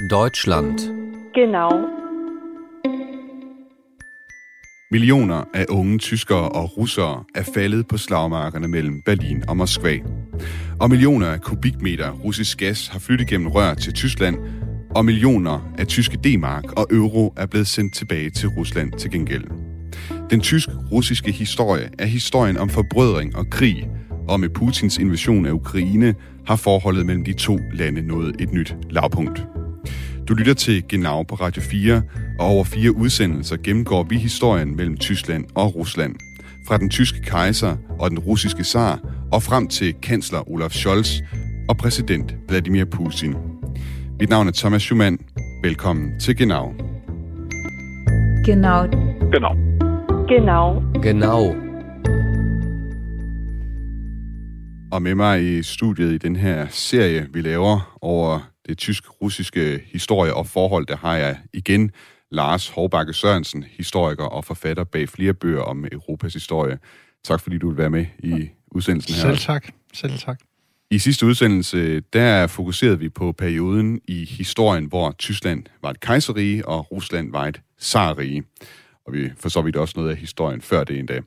Deutschland. Genau. Millioner af unge tyskere og russere er faldet på slagmarkerne mellem Berlin og Moskva. Og millioner af kubikmeter russisk gas har flyttet gennem rør til Tyskland, og millioner af tyske D-mark og euro er blevet sendt tilbage til Rusland til gengæld. Den tysk-russiske historie er historien om forbrødring og krig, og med Putins invasion af Ukraine har forholdet mellem de to lande nået et nyt lavpunkt. Du lytter til Genau på Radio 4, og over fire udsendelser gennemgår vi historien mellem Tyskland og Rusland. Fra den tyske kejser og den russiske zar, og frem til kansler Olaf Scholz og præsident Vladimir Putin. Mit navn er Thomas Schumann. Velkommen til Genau. Genau. Genau. Genau. Og med mig i studiet i den her serie, vi laver over det tysk-russiske historie og forhold, der har jeg igen Lars Hårbakke Sørensen, historiker og forfatter bag flere bøger om Europas historie. Tak fordi du vil være med i udsendelsen her. Selv tak. Selv tak. I sidste udsendelse, der fokuserede vi på perioden i historien, hvor Tyskland var et kejserige, og Rusland var et zarrige. Og vi for så vidt også noget af historien før det en dag.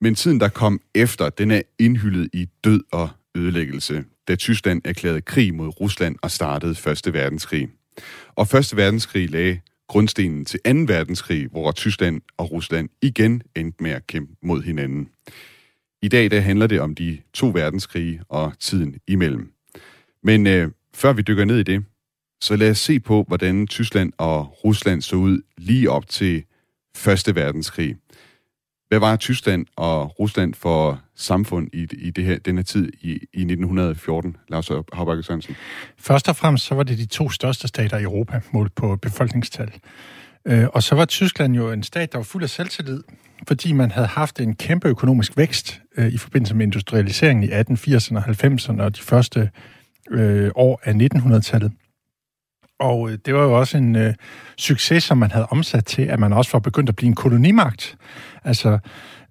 Men tiden, der kom efter, den er indhyllet i død og ødelæggelse, da Tyskland erklærede krig mod Rusland og startede Første Verdenskrig. Og Første Verdenskrig lagde grundstenen til 2. verdenskrig, hvor Tyskland og Rusland igen endte med at kæmpe mod hinanden. I dag der handler det om de to verdenskrige og tiden imellem. Men øh, før vi dykker ned i det, så lad os se på, hvordan Tyskland og Rusland så ud lige op til Første Verdenskrig. Hvad var Tyskland og Rusland for samfund i, i det her, den tid i, i 1914, Lars Haubakke Sørensen? Først og fremmest så var det de to største stater i Europa, målt på befolkningstal. Øh, og så var Tyskland jo en stat, der var fuld af selvtillid, fordi man havde haft en kæmpe økonomisk vækst øh, i forbindelse med industrialiseringen i 1880'erne og 90'erne og de første øh, år af 1900-tallet. Og øh, det var jo også en øh, succes, som man havde omsat til, at man også var begyndt at blive en kolonimagt. Altså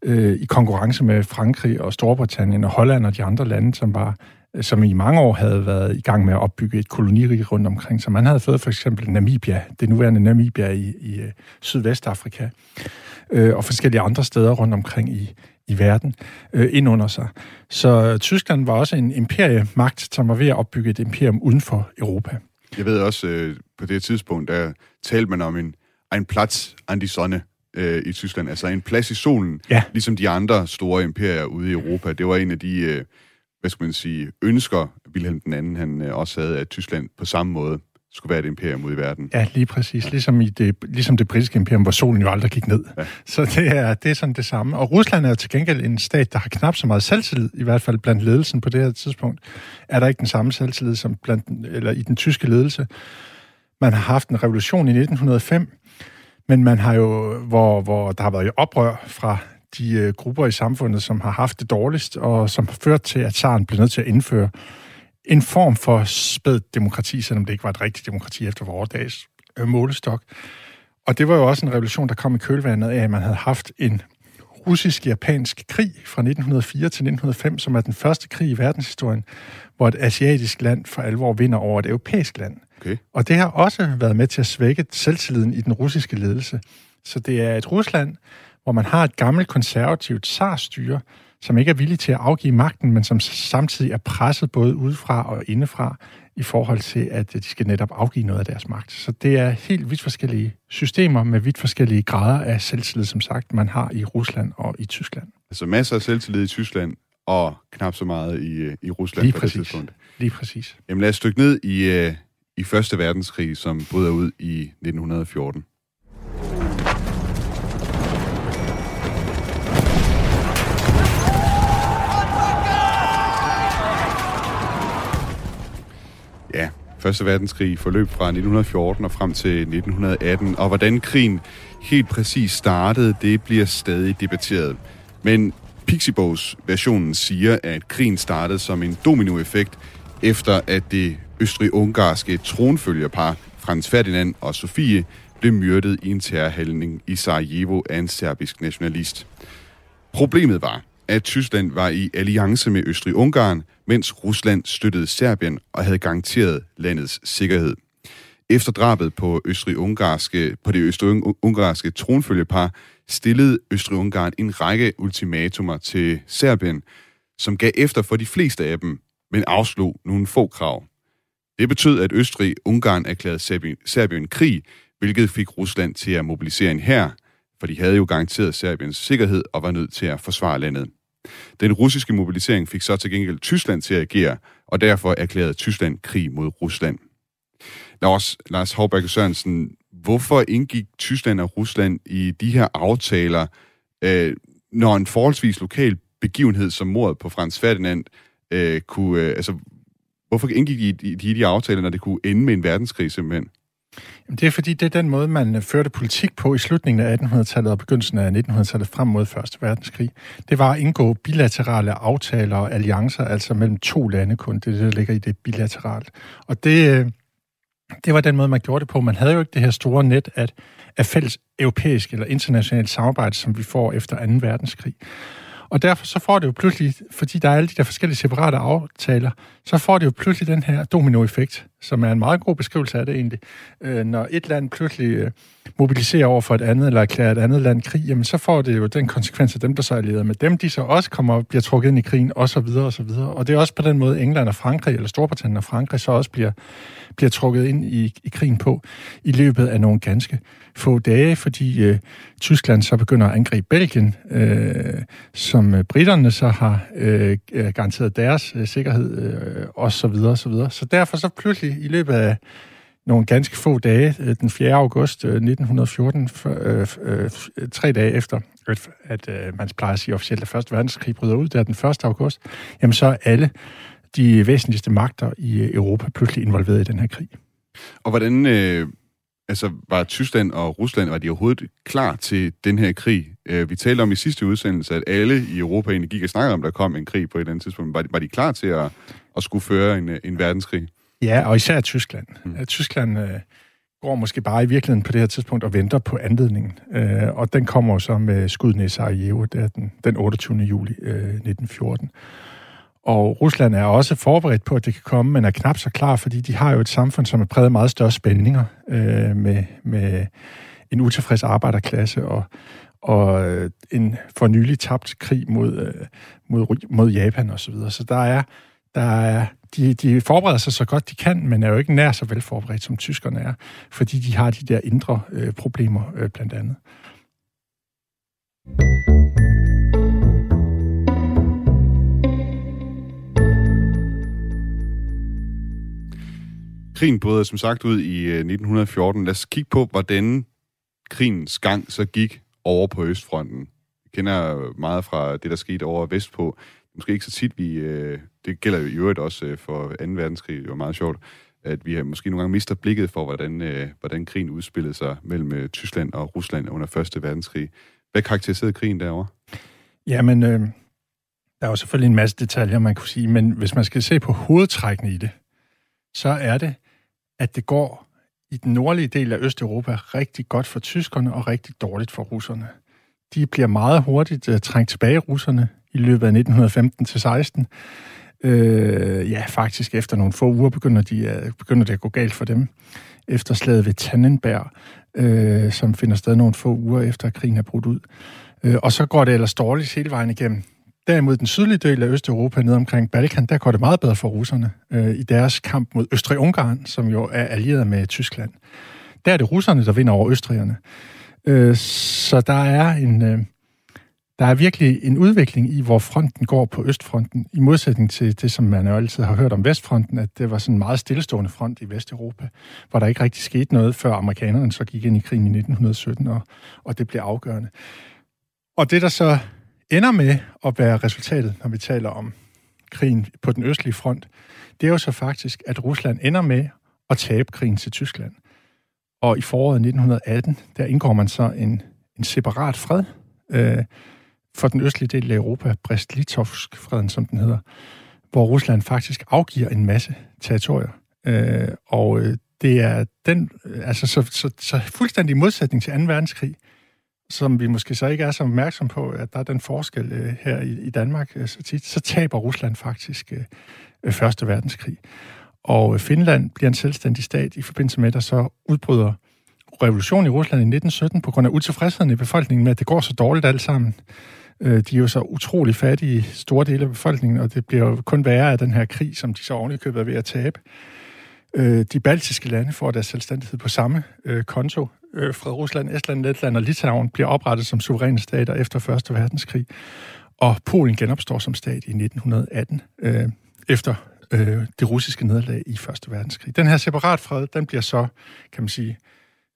øh, i konkurrence med Frankrig og Storbritannien og Holland og de andre lande, som var øh, som i mange år havde været i gang med at opbygge et kolonirige rundt omkring. Så man havde fået for eksempel Namibia, det nuværende Namibia i, i øh, Sydvestafrika, øh, og forskellige andre steder rundt omkring i, i verden øh, ind under sig. Så Tyskland var også en imperiemagt, som var ved at opbygge et imperium uden for Europa. Jeg ved også, øh, på det tidspunkt, der talte man om en, en plads an die Sonne øh, i Tyskland, altså en plads i solen, Ja. ligesom de andre store imperier ude i Europa. Det var en af de, øh, hvad skal man sige, ønsker, Wilhelm den anden, han øh, også havde, at Tyskland på samme måde skulle være et imperium ude i verden. Ja, lige præcis. Ja. Ligesom, i det, ligesom det britiske imperium, hvor solen jo aldrig gik ned. Ja. Så det er, det er sådan det samme. Og Rusland er jo til gengæld en stat, der har knap så meget selvtillid, i hvert fald blandt ledelsen på det her tidspunkt. Er der ikke den samme selvtillid som blandt, eller i den tyske ledelse? Man har haft en revolution i 1905, men man har jo, hvor, hvor der har været oprør fra de øh, grupper i samfundet, som har haft det dårligst, og som har ført til, at tsaren blev nødt til at indføre en form for spædt demokrati, selvom det ikke var et rigtigt demokrati efter vores dages øh, målestok. Og det var jo også en revolution, der kom i kølvandet af, at man havde haft en russisk-japansk krig fra 1904 til 1905, som er den første krig i verdenshistorien, hvor et asiatisk land for alvor vinder over et europæisk land. Okay. Og det har også været med til at svække selvtilliden i den russiske ledelse. Så det er et Rusland, hvor man har et gammelt konservativt zarstyre, som ikke er villig til at afgive magten, men som samtidig er presset både udefra og indefra i forhold til, at de skal netop afgive noget af deres magt. Så det er helt vidt forskellige systemer med vidt forskellige grader af selvtillid, som sagt, man har i Rusland og i Tyskland. Altså masser af selvtillid i Tyskland, og knap så meget i, øh, i Rusland Lige på præcis. det tidspunkt. Lige præcis. Jamen lad os dykke ned i, øh, i Første Verdenskrig, som bryder ud i 1914. Ja, Første Verdenskrig forløb fra 1914 og frem til 1918, og hvordan krigen helt præcis startede, det bliver stadig debatteret. Men Pixiebogs-versionen siger, at krigen startede som en dominoeffekt, efter at det østrig-ungarske tronfølgerpar Frans Ferdinand og Sofie blev myrdet i en terrorhandling i Sarajevo af en serbisk nationalist. Problemet var, at Tyskland var i alliance med Østrig-Ungarn, mens Rusland støttede Serbien og havde garanteret landets sikkerhed. Efter drabet på, østrig-ungarske, på det østrig-ungarske tronfølgepar stillede Østrig-Ungarn en række ultimatumer til Serbien, som gav efter for de fleste af dem, men afslog nogle få krav. Det betød, at Østrig-Ungarn erklærede Serbien, Serbien krig, hvilket fik Rusland til at mobilisere en hær, for de havde jo garanteret Serbiens sikkerhed og var nødt til at forsvare landet. Den russiske mobilisering fik så til gengæld Tyskland til at agere, og derfor erklærede Tyskland krig mod Rusland. Lars, Lars Hovberg Sørensen, hvorfor indgik Tyskland og Rusland i de her aftaler, øh, når en forholdsvis lokal begivenhed som mordet på Frans Ferdinand øh, kunne... Øh, altså, hvorfor indgik I de, de, de aftaler, når det kunne ende med en verdenskrig simpelthen? Jamen, det er fordi, det er den måde, man øh, førte politik på i slutningen af 1800-tallet og begyndelsen af 1900-tallet frem mod Første Verdenskrig. Det var at indgå bilaterale aftaler og alliancer, altså mellem to lande kun. Det er det, der ligger i det bilateralt. Og det, øh, det var den måde, man gjorde det på. Man havde jo ikke det her store net af, af fælles europæisk eller internationalt samarbejde, som vi får efter 2. verdenskrig. Og derfor så får det jo pludselig, fordi der er alle de der forskellige separate aftaler, så får det jo pludselig den her dominoeffekt, som er en meget god beskrivelse af det egentlig. Øh, når et land pludselig øh, mobiliserer over for et andet, eller erklærer et andet land krig, jamen så får det jo den konsekvens, at dem, der så er allieret med dem, de så også kommer og bliver trukket ind i krigen, og så videre, og så videre. Og det er også på den måde, England og Frankrig, eller Storbritannien og Frankrig, så også bliver, bliver trukket ind i, i krigen på, i løbet af nogle ganske få dage, fordi øh, Tyskland så begynder at angribe Belgien, øh, som øh, britterne så har øh, garanteret deres øh, sikkerhed, øh, og så videre, og så videre. Så derfor så pludselig i løbet af nogle ganske få dage, øh, den 4. august 1914, øh, øh, øh, øh, tre dage efter, at, at øh, man plejer at sige officielt, at Første Verdenskrig bryder ud, det er den 1. august, jamen så er alle de væsentligste magter i Europa pludselig involveret i den her krig. Og hvordan, øh, altså var Tyskland og Rusland, var de overhovedet klar til den her krig? Øh, vi talte om i sidste udsendelse, at alle i Europa egentlig gik og snakkede om, at der kom en krig på et eller andet tidspunkt. Var de, var de klar til at, at skulle føre en, en verdenskrig? Ja, og især Tyskland. Mm. Tyskland øh, går måske bare i virkeligheden på det her tidspunkt og venter på anledningen. Øh, og den kommer så med skudene i Sarajevo der den, den 28. juli øh, 1914. Og Rusland er også forberedt på, at det kan komme, men er knap så klar, fordi de har jo et samfund, som er præget af meget større spændinger øh, med, med en utilfreds arbejderklasse og, og øh, en for nylig tabt krig mod, øh, mod, mod Japan osv. Så, videre. så der er, der er de, de forbereder sig så godt de kan, men er jo ikke nær så vel forberedt, som tyskerne er, fordi de har de der indre øh, problemer øh, blandt andet. Krigen brød som sagt ud i øh, 1914. Lad os kigge på, hvordan krigens gang så gik over på Østfronten. Vi kender meget fra det, der skete over vestpå. Måske ikke så tit, vi... Øh, det gælder jo i øvrigt også øh, for 2. verdenskrig. Det var meget sjovt, at vi måske nogle gange mister blikket for, hvordan, øh, hvordan krigen udspillede sig mellem øh, Tyskland og Rusland under 1. verdenskrig. Hvad karakteriserede krigen derovre? Jamen, øh, der er jo selvfølgelig en masse detaljer, man kunne sige, men hvis man skal se på hovedtrækkene i det, så er det, at det går i den nordlige del af Østeuropa rigtig godt for tyskerne og rigtig dårligt for russerne. De bliver meget hurtigt uh, trængt tilbage, russerne, i løbet af 1915-16. Øh, ja, faktisk efter nogle få uger begynder, de, begynder det at gå galt for dem. Efter slaget ved Tannenberg, øh, som finder sted nogle få uger efter, at krigen er brudt ud. Øh, og så går det ellers dårligt hele vejen igennem. Derimod den sydlige del af Østeuropa, ned omkring Balkan, der går det meget bedre for russerne øh, i deres kamp mod Østrig-Ungarn, som jo er allieret med Tyskland. Der er det russerne, der vinder over østrigerne. Øh, så der er en... Øh, der er virkelig en udvikling i, hvor fronten går på Østfronten, i modsætning til det, som man jo altid har hørt om Vestfronten, at det var sådan en meget stillestående front i Vesteuropa, hvor der ikke rigtig skete noget, før amerikanerne så gik ind i krigen i 1917, og, og det blev afgørende. Og det, der så ender med at være resultatet, når vi taler om krigen på den østlige front, det er jo så faktisk, at Rusland ender med at tabe krigen til Tyskland. Og i foråret 1918, der indgår man så en, en separat fred øh, for den østlige del af Europa, Brest-Litovsk-freden, som den hedder, hvor Rusland faktisk afgiver en masse territorier. Øh, og øh, det er den, altså så, så, så fuldstændig modsætning til 2. verdenskrig, som vi måske så ikke er så opmærksom på, at der er den forskel øh, her i, i Danmark øh, så tit, så taber Rusland faktisk øh, øh Første Verdenskrig. og øh, Finland bliver en selvstændig stat i forbindelse med, at der så udbryder revolution i Rusland i 1917 på grund af utilfredsheden i befolkningen med, at det går så dårligt alt sammen. Øh, de er jo så utrolig fattige, store dele af befolkningen, og det bliver jo kun værre af den her krig, som de så ovenikøbet er ved at tabe. Øh, de baltiske lande får deres selvstændighed på samme øh, konto. Øh, Fra Rusland, Estland, Letland og Litauen bliver oprettet som suveræne stater efter 1. verdenskrig, og Polen genopstår som stat i 1918, øh, efter øh, det russiske nederlag i 1. verdenskrig. Den her separat fred, den bliver så, kan man sige,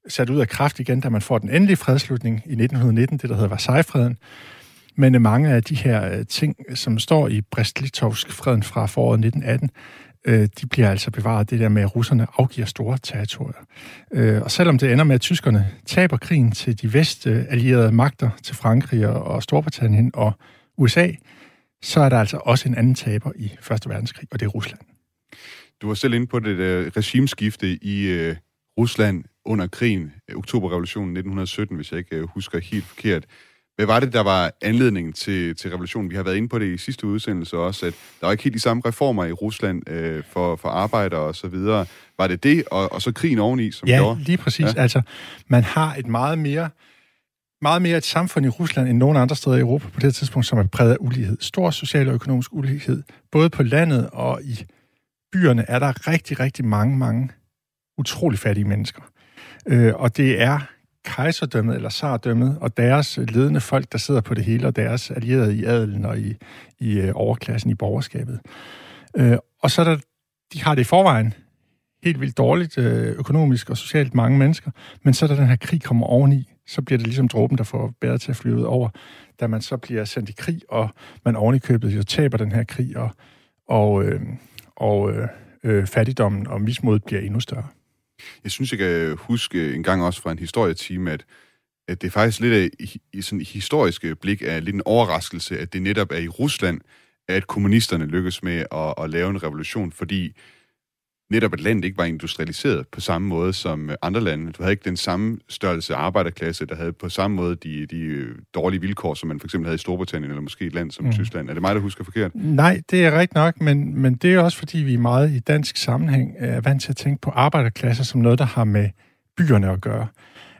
sat ud af kraft igen, da man får den endelige fredslutning i 1919, det der hedder Versailles-freden, men mange af de her øh, ting, som står i Brest-Litovsk-freden fra foråret 1918, øh, de bliver altså bevaret, det der med, at russerne afgiver store territorier. Øh, og selvom det ender med, at tyskerne taber krigen til de vestallierede magter, til Frankrig og Storbritannien og USA, så er der altså også en anden taber i Første Verdenskrig, og det er Rusland. Du var selv inde på det øh, regimeskifte i øh, Rusland under krigen, oktoberrevolutionen 1917, hvis jeg ikke husker helt forkert. Hvad var det, der var anledningen til, til revolutionen? Vi har været inde på det i sidste udsendelse også, at der var ikke helt de samme reformer i Rusland øh, for, for arbejdere og så videre. Var det det, og, og så krigen oveni, som ja, gjorde? Ja, lige præcis. Ja. Altså, man har et meget mere meget mere et samfund i Rusland end nogen andre steder i Europa på det tidspunkt, som er præget af ulighed. Stor social og økonomisk ulighed. Både på landet og i byerne er der rigtig, rigtig mange, mange utrolig fattige mennesker. Øh, og det er kejserdømmet eller sardømmet og deres ledende folk, der sidder på det hele, og deres allierede i adelen og i, i øh, overklassen i borgerskabet. Øh, og så er der, de har det i forvejen helt vildt dårligt øh, økonomisk og socialt mange mennesker, men så da den her krig kommer oveni, så bliver det ligesom dråben, der får bedre til at flyve ud over, da man så bliver sendt i krig, og man oven købet jo taber den her krig, og, og, øh, og øh, øh, fattigdommen og mismodet bliver endnu større. Jeg synes, jeg kan huske en gang også fra en historietime, at, at det er faktisk lidt af, i, sådan et historisk blik er lidt en overraskelse, at det netop er i Rusland, at kommunisterne lykkes med at, at lave en revolution, fordi netop at landet ikke var industrialiseret på samme måde som andre lande. Du havde ikke den samme størrelse arbejderklasse, der havde på samme måde de, de dårlige vilkår, som man for eksempel havde i Storbritannien, eller måske et land som mm. Tyskland. Er det mig, der husker forkert? Nej, det er rigtigt nok, men, men det er også fordi, vi meget i dansk sammenhæng er vant til at tænke på arbejderklasser som noget, der har med byerne at gøre.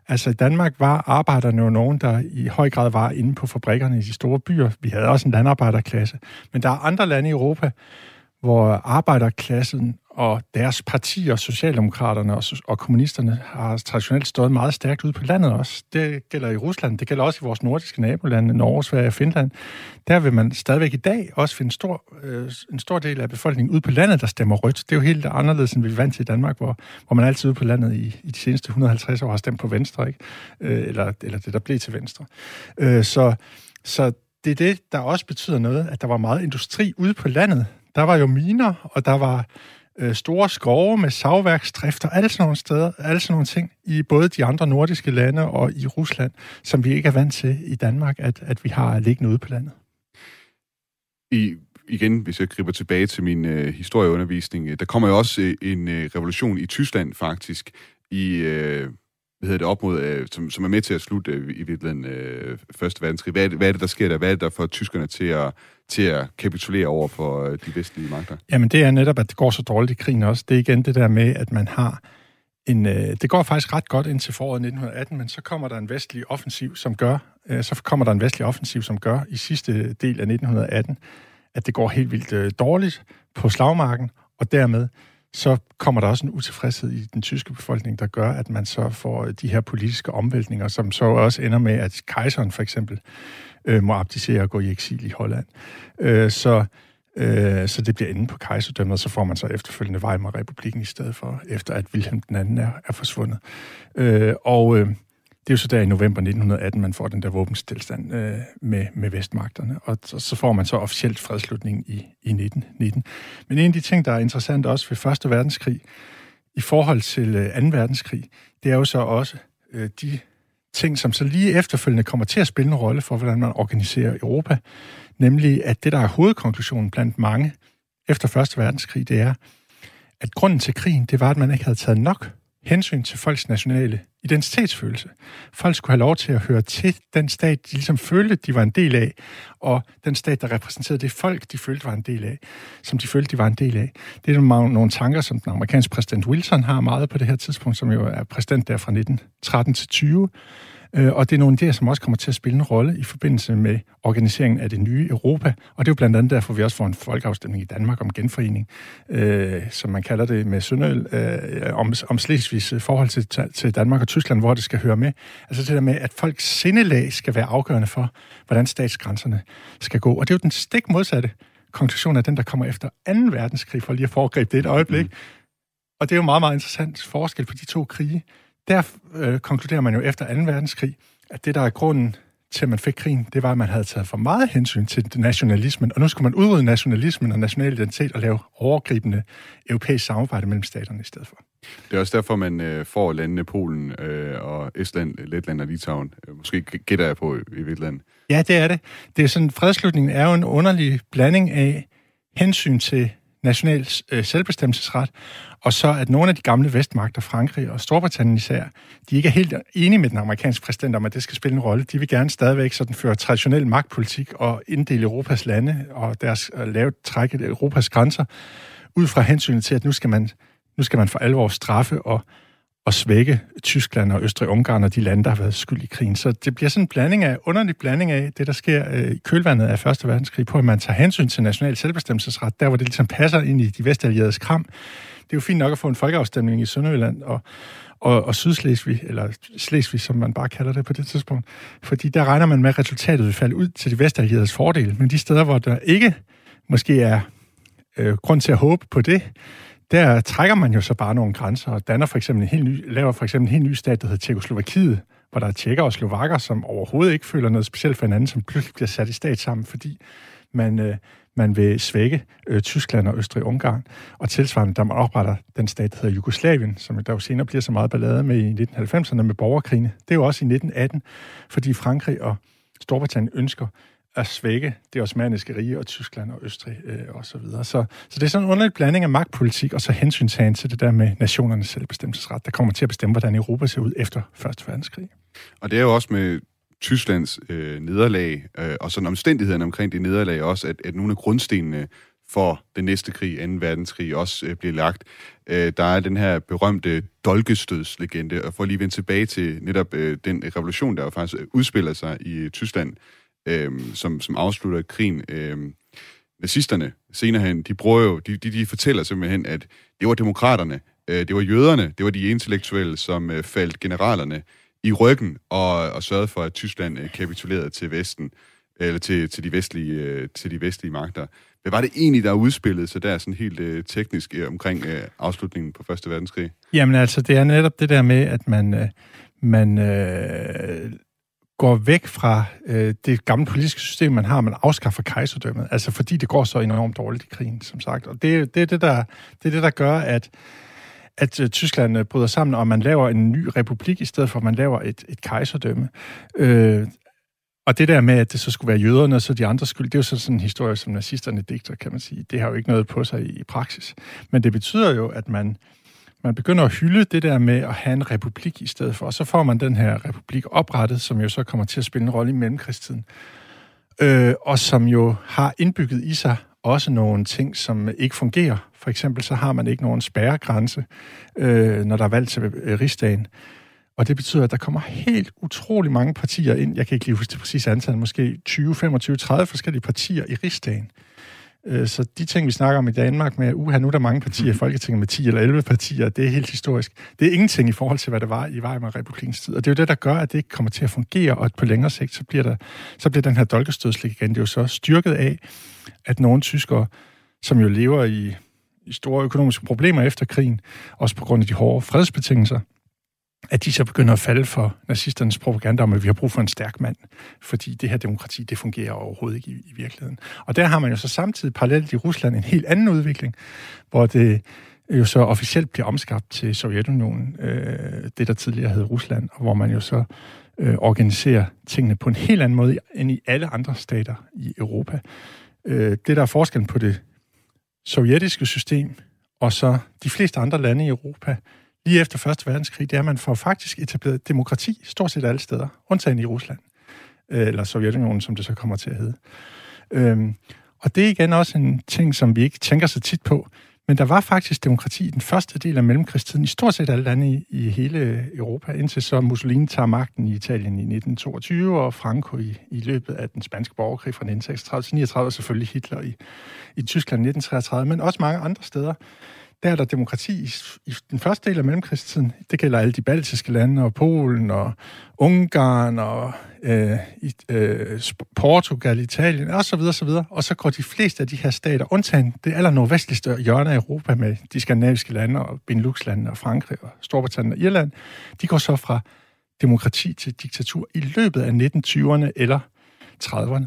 Altså i Danmark var arbejderne jo nogen, der i høj grad var inde på fabrikkerne i de store byer. Vi havde også en landarbejderklasse. Men der er andre lande i Europa, hvor arbejderklassen og deres partier, Socialdemokraterne og, og kommunisterne, har traditionelt stået meget stærkt ude på landet også. Det gælder i Rusland, det gælder også i vores nordiske nabolande, Norge, Sverige og Finland. Der vil man stadigvæk i dag også finde stor, øh, en stor del af befolkningen ude på landet, der stemmer rødt. Det er jo helt anderledes, end vi er vant til i Danmark, hvor, hvor man altid ude på landet i, i de seneste 150 år har stemt på venstre, ikke? Øh, eller, eller det, der blev til venstre. Øh, så, så det er det, der også betyder noget, at der var meget industri ude på landet. Der var jo miner, og der var øh, store skove med savværksdrift og alle sådan nogle steder, alle sådan nogle ting i både de andre nordiske lande og i Rusland, som vi ikke er vant til i Danmark, at, at vi har liggende ude på landet. I, igen, hvis jeg griber tilbage til min øh, historieundervisning, øh, der kommer jo også øh, en øh, revolution i Tyskland faktisk, i, øh, hvad hedder det, op mod, øh, som, som er med til at slutte øh, i virkeligheden øh, Første Verdenskrig. Hvad er, det, hvad er det, der sker der? Hvad er det, der får tyskerne til at, til at kapitulere over for øh, de vestlige magter? Jamen, det er netop, at det går så dårligt i krigen også. Det er igen det der med, at man har en... Øh, det går faktisk ret godt indtil foråret 1918, men så kommer der en vestlig offensiv, som gør... Øh, så kommer der en vestlig offensiv, som gør i sidste del af 1918, at det går helt vildt øh, dårligt på slagmarken, og dermed så kommer der også en utilfredshed i den tyske befolkning, der gør, at man så får øh, de her politiske omvæltninger, som så også ender med, at kejseren for eksempel øh, må abdicere og gå i eksil i Holland. Øh, så, øh, så det bliver inde på kejserdømmet, og så får man så efterfølgende Weimar-republiken i stedet for, efter at Wilhelm den anden er, er forsvundet. Øh, og øh, det er jo så der i november 1918, man får den der våbenstilstand øh, med, med vestmagterne, og så, så får man så officielt fredslutningen i, i 1919. Men en af de ting, der er interessant også ved Første Verdenskrig, i forhold til øh, 2. verdenskrig, det er jo så også øh, de ting, som så lige efterfølgende kommer til at spille en rolle for, hvordan man organiserer Europa, nemlig at det, der er hovedkonklusionen blandt mange efter Første Verdenskrig, det er, at grunden til krigen, det var, at man ikke havde taget nok hensyn til folks nationale identitetsfølelse. Folk skulle have lov til at høre til den stat, de ligesom følte, de var en del af, og den stat, der repræsenterede det folk, de følte var en del af, som de følte, de var en del af. Det er nogle tanker, som den amerikanske præsident Wilson har meget på det her tidspunkt, som jo er præsident der fra 1913 til 20, og det er nogle idéer, som også kommer til at spille en rolle i forbindelse med organiseringen af det nye Europa. Og det er jo blandt andet derfor, vi også får en folkeafstemning i Danmark om genforening, øh, som man kalder det med Sønderøl, øh, om, om Slesvigs forhold til, til Danmark og Tyskland, hvor det skal høre med. Altså det der med, at folks sindelag skal være afgørende for, hvordan statsgrænserne skal gå. Og det er jo den stik modsatte konklusion af den, der kommer efter 2. verdenskrig, for lige at foregribe det et øjeblik. Mm. Og det er jo meget, meget interessant forskel på de to krige der øh, konkluderer man jo efter 2. verdenskrig, at det, der er grunden til, at man fik krigen, det var, at man havde taget for meget hensyn til nationalismen, og nu skulle man udrydde nationalismen og national identitet og lave overgribende europæisk samarbejde mellem staterne i stedet for. Det er også derfor, man øh, får landene Polen øh, og Estland, Letland og Litauen. Øh, måske gætter jeg på i, Vitland. Ja, det er det. Det er sådan, fredslutningen er jo en underlig blanding af hensyn til national øh, selvbestemmelsesret, og så at nogle af de gamle vestmagter, Frankrig og Storbritannien især, de ikke er helt enige med den amerikanske præsident om, at det skal spille en rolle. De vil gerne stadigvæk sådan føre traditionel magtpolitik og inddele Europas lande og deres uh, lave trække Europas grænser, ud fra hensynet til, at nu skal man, nu skal man for alvor straffe og at svække Tyskland og Østrig-Ungarn og de lande, der har været skyld i krigen. Så det bliver sådan en blanding af, underlig blanding af det, der sker øh, i kølvandet af Første Verdenskrig, på at man tager hensyn til national selvbestemmelsesret, der hvor det ligesom passer ind i de vestallieredes kram. Det er jo fint nok at få en folkeafstemning i Sønderjylland og, og, og Sydslesvig, eller Slesvig, som man bare kalder det på det tidspunkt, fordi der regner man med, at resultatet vil falde ud til de vestallieredes fordel. Men de steder, hvor der ikke måske er øh, grund til at håbe på det, der trækker man jo så bare nogle grænser og danner for eksempel en helt ny, laver for eksempel en helt ny stat, der hedder Tjekoslovakiet, hvor der er tjekker og slovakker, som overhovedet ikke føler noget specielt for hinanden, som pludselig bliver sat i stat sammen, fordi man, øh, man vil svække øh, Tyskland og Østrig-Ungarn. Og tilsvarende, der man opretter den stat, der hedder Jugoslavien, som der jo senere bliver så meget ballade med i 1990'erne med borgerkrigene. Det er jo også i 1918, fordi Frankrig og Storbritannien ønsker at svække det osmaniske rige og Tyskland og Østrig øh, og så videre. Så, så det er sådan en underlig blanding af magtpolitik og så hensyntagen til det der med nationernes selvbestemmelsesret, der kommer til at bestemme, hvordan Europa ser ud efter Første verdenskrig. Og det er jo også med Tysklands øh, nederlag, øh, og sådan omstændighederne omkring det nederlag også, at, at nogle af grundstenene for den næste krig, 2. verdenskrig, også øh, bliver lagt. Øh, der er den her berømte dolkestødslegende, og for lige vende tilbage til netop øh, den revolution, der jo faktisk øh, udspiller sig i Tyskland øh, som, som afslutter krigen. Øh, nazisterne senere hen, de, bruger jo, de, de, de fortæller simpelthen, at det var demokraterne, øh, det var jøderne, det var de intellektuelle, som øh, faldt generalerne i ryggen og, og sørgede for, at Tyskland øh, kapitulerede til Vesten, eller til, til, de vestlige, øh, til de vestlige magter. Hvad var det egentlig, der udspillede sig der sådan helt øh, teknisk øh, omkring øh, afslutningen på Første Verdenskrig? Jamen altså, det er netop det der med, at man, øh, man øh, går væk fra øh, det gamle politiske system, man har, man afskaffer kejserdømmet, altså fordi det går så enormt dårligt i krigen, som sagt. Og det, det, er, det, der, det er det, der gør, at at øh, Tyskland øh, bryder sammen, og man laver en ny republik, i stedet for at man laver et, et kejserdømme. Øh, og det der med, at det så skulle være jøderne, og så de andre skyld, det er jo så sådan en historie, som nazisterne digter, kan man sige. Det har jo ikke noget på sig i, i praksis. Men det betyder jo, at man man begynder at hylde det der med at have en republik i stedet for, og så får man den her republik oprettet, som jo så kommer til at spille en rolle i mellemkrigstiden, øh, og som jo har indbygget i sig også nogle ting, som ikke fungerer. For eksempel så har man ikke nogen spærregrænse, øh, når der er valg til øh, rigsdagen. Og det betyder, at der kommer helt utrolig mange partier ind. Jeg kan ikke lige huske det præcise antal, måske 20, 25, 30 forskellige partier i rigsdagen. Øh, så de ting, vi snakker om i Danmark med, uha, nu er der mange partier i Folketinget med 10 eller 11 partier, det er helt historisk. Det er ingenting i forhold til, hvad det var i Weimar-republikens tid. Og det er jo det, der gør, at det ikke kommer til at fungere, og at på længere sigt, så bliver, der, så bliver den her dolkestødslegende jo så styrket af, at nogle tyskere, som jo lever i, i store økonomiske problemer efter krigen, også på grund af de hårde fredsbetingelser, at de så begynder at falde for nazisternes propaganda om, at vi har brug for en stærk mand, fordi det her demokrati, det fungerer overhovedet ikke i, i virkeligheden. Og der har man jo så samtidig parallelt i Rusland en helt anden udvikling, hvor det øh, jo så officielt bliver omskabt til Sovjetunionen, øh, det der tidligere hed Rusland, og hvor man jo så øh, organiserer tingene på en helt anden måde end i alle andre stater i Europa. Øh, det, der er forskellen på det sovjetiske system, og så de fleste andre lande i Europa, lige efter Første Verdenskrig, det er, at man får faktisk etableret demokrati stort set alle steder, undtagen i Rusland, øh, eller Sovjetunionen, som det så kommer til at hedde. Øhm, og det er igen også en ting, som vi ikke tænker så tit på, men der var faktisk demokrati i den første del af mellemkrigstiden i stort set alle lande i, i hele Europa, indtil så Mussolini tager magten i Italien i 1922, og Franco i, i løbet af den spanske borgerkrig fra 1936 til 39, og selvfølgelig Hitler i, i Tyskland i 1933, men også mange andre steder der er der demokrati i, i den første del af mellemkrigstiden. Det gælder alle de baltiske lande, og Polen, og Ungarn, og øh, i, øh, Portugal, Italien, og så videre, så videre. Og så går de fleste af de her stater, undtagen det aller nordvestligste hjørne af Europa med de skandinaviske lande, og Benelux-landene, og Frankrig, og Storbritannien og Irland, de går så fra demokrati til diktatur i løbet af 1920'erne eller 30'erne.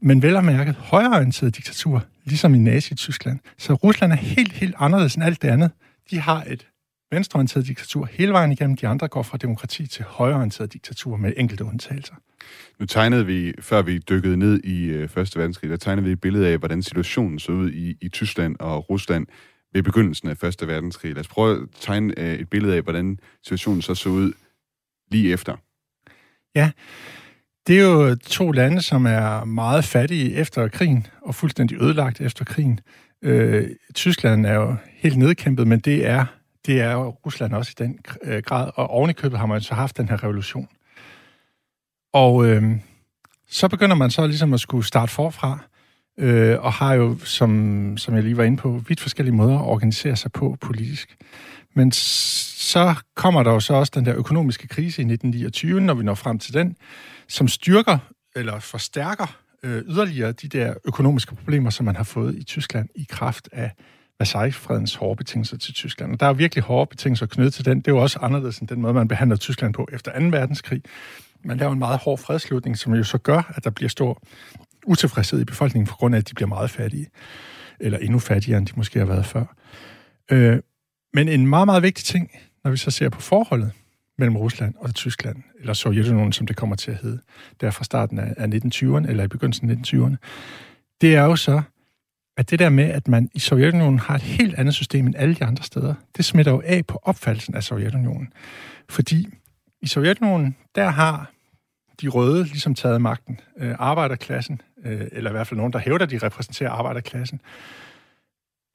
Men vel at mærke højreorienteret diktatur, ligesom i Nazi-Tyskland. Så Rusland er helt, helt anderledes end alt det andet. De har et venstreorienteret diktatur hele vejen igennem. De andre går fra demokrati til højreorienteret diktatur med enkelte undtagelser. Nu tegnede vi, før vi dykkede ned i øh, Første Verdenskrig, der tegnede vi et billede af, hvordan situationen så ud i, i Tyskland og Rusland ved begyndelsen af Første Verdenskrig. Lad os prøve at tegne øh, et billede af, hvordan situationen så så ud lige efter. Ja, det er jo to lande, som er meget fattige efter krigen, og fuldstændig ødelagt efter krigen. Øh, Tyskland er jo helt nedkæmpet, men det er, det er Rusland også i den øh, grad, og oven i købet har man så haft den her revolution. Og øh, så begynder man så ligesom at skulle starte forfra, øh, og har jo, som, som jeg lige var inde på, vidt forskellige måder at organisere sig på politisk. Men så kommer der jo så også den der økonomiske krise i 1929, når vi når frem til den, som styrker eller forstærker øh, yderligere de der økonomiske problemer, som man har fået i Tyskland i kraft af Versailles-fredens hårde betingelser til Tyskland. Og der er virkelig hårde betingelser knyttet til den. Det er jo også anderledes end den måde, man behandler Tyskland på efter 2. verdenskrig. Man laver en meget hård fredslutning, som jo så gør, at der bliver stor utilfredshed i befolkningen, på grund af, at de bliver meget fattige. Eller endnu fattigere, end de måske har været før. Øh, men en meget, meget vigtig ting, når vi så ser på forholdet mellem Rusland og Tyskland, eller Sovjetunionen, som det kommer til at hedde, der fra starten af 1920'erne, eller i begyndelsen af 1920'erne, det er jo så, at det der med, at man i Sovjetunionen har et helt andet system end alle de andre steder, det smitter jo af på opfattelsen af Sovjetunionen. Fordi i Sovjetunionen, der har de røde ligesom taget magten. Øh, arbejderklassen, øh, eller i hvert fald nogen, der hævder, de repræsenterer arbejderklassen,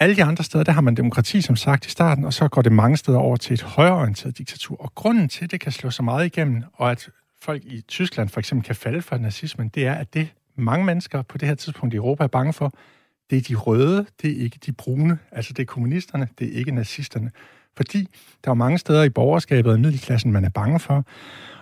alle de andre steder, der har man demokrati, som sagt, i starten, og så går det mange steder over til et højreorienteret diktatur. Og grunden til, at det kan slå så meget igennem, og at folk i Tyskland for eksempel kan falde for nazismen, det er, at det mange mennesker på det her tidspunkt i Europa er bange for, det er de røde, det er ikke de brune. Altså det er kommunisterne, det er ikke nazisterne. Fordi der er mange steder i borgerskabet og middelklassen, man er bange for,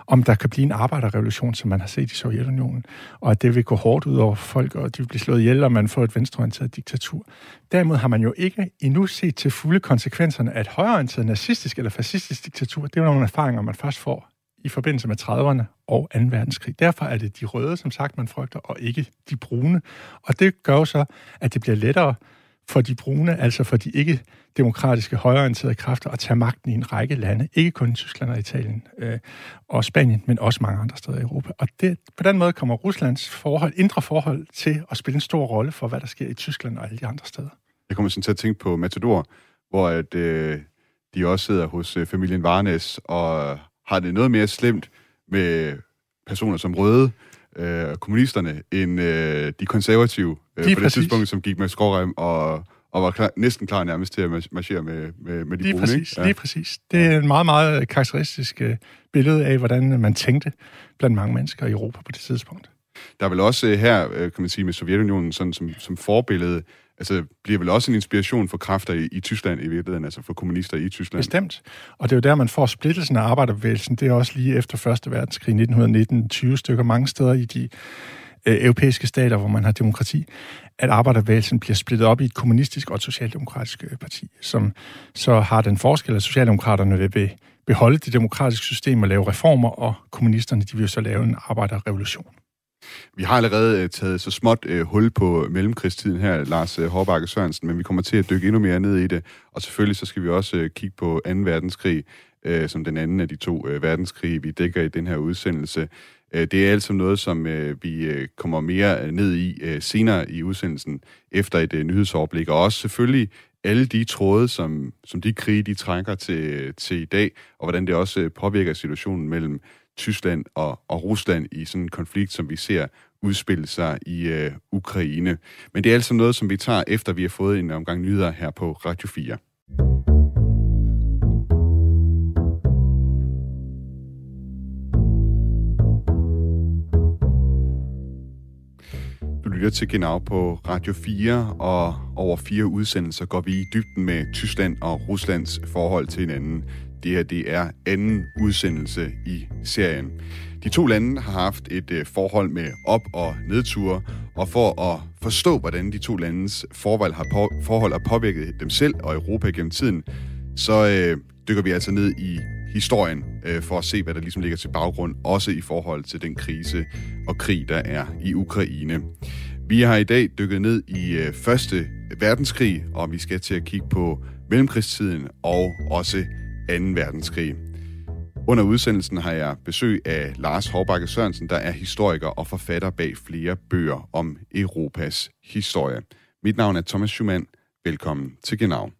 om der kan blive en arbejderrevolution, som man har set i Sovjetunionen, og at det vil gå hårdt ud over folk, og de vil blive slået ihjel, og man får et venstreorienteret diktatur. Derimod har man jo ikke endnu set til fulde konsekvenserne af et højreorienteret nazistisk eller fascistisk diktatur. Det er jo nogle erfaringer, man først får i forbindelse med 30'erne og 2. verdenskrig. Derfor er det de røde, som sagt, man frygter, og ikke de brune. Og det gør jo så, at det bliver lettere for de brune, altså for de ikke demokratiske højreorienterede kræfter at tage magten i en række lande, ikke kun i Tyskland og Italien øh, og Spanien, men også mange andre steder i Europa. Og det, på den måde kommer Ruslands forhold, indre forhold til at spille en stor rolle for, hvad der sker i Tyskland og alle de andre steder. Jeg kommer sådan til at tænke på Matador, hvor at, øh, de også sidder hos øh, familien Varnes og har det noget mere slemt med personer som røde, øh, kommunisterne, end øh, de konservative øh, på det tidspunkt, som gik med skrårem og og var klar, næsten klar nærmest til at marchere med, med, med de lige brune. Præcis, ja. Lige præcis. Det er en meget, meget karakteristisk øh, billede af, hvordan man tænkte blandt mange mennesker i Europa på det tidspunkt. Der er vel også øh, her, øh, kan man sige, med Sovjetunionen sådan som, som forbillede, altså bliver vel også en inspiration for kræfter i, i Tyskland i virkeligheden, altså for kommunister i Tyskland. Bestemt. Og det er jo der, man får splittelsen af arbejderbevægelsen. Det er også lige efter Første Verdenskrig 1919, 20 stykker mange steder i de øh, europæiske stater, hvor man har demokrati, at arbejderbevægelsen bliver splittet op i et kommunistisk og et socialdemokratisk øh, parti, som så har den forskel, at socialdemokraterne vil beholde det demokratiske system og lave reformer, og kommunisterne de vil så lave en arbejderrevolution. Vi har allerede øh, taget så småt øh, hul på mellemkrigstiden her, Lars uh, Hårbakke Sørensen, men vi kommer til at dykke endnu mere ned i det. Og selvfølgelig så skal vi også kigge på 2. verdenskrig, som den anden af de to verdenskrige, vi dækker i den her udsendelse. Øh, det er altså noget, som øh, vi øh, kommer mere ned i senere i udsendelsen efter et nyhedsoverblik, og også selvfølgelig alle de tråde, som, som de krige, de trækker til, til i dag, og hvordan det også påvirker situationen mellem Tyskland og, og Rusland i sådan en konflikt, som vi ser udspille sig i øh, Ukraine. Men det er altså noget, som vi tager efter, vi har fået en omgang nyheder her på Radio 4. Du lytter til Genau på Radio 4, og over fire udsendelser går vi i dybden med Tyskland og Ruslands forhold til hinanden. Det her det er anden udsendelse i serien. De to lande har haft et øh, forhold med op- og nedture, og for at forstå, hvordan de to landes forhold har, på, forhold har påvirket dem selv og Europa gennem tiden, så øh, dykker vi altså ned i historien øh, for at se, hvad der ligesom ligger til baggrund, også i forhold til den krise og krig, der er i Ukraine. Vi har i dag dykket ned i øh, Første Verdenskrig, og vi skal til at kigge på mellemkrigstiden og også 2. verdenskrig. Under udsendelsen har jeg besøg af Lars Hårbakke Sørensen, der er historiker og forfatter bag flere bøger om Europas historie. Mit navn er Thomas Schumann. Velkommen til Genau.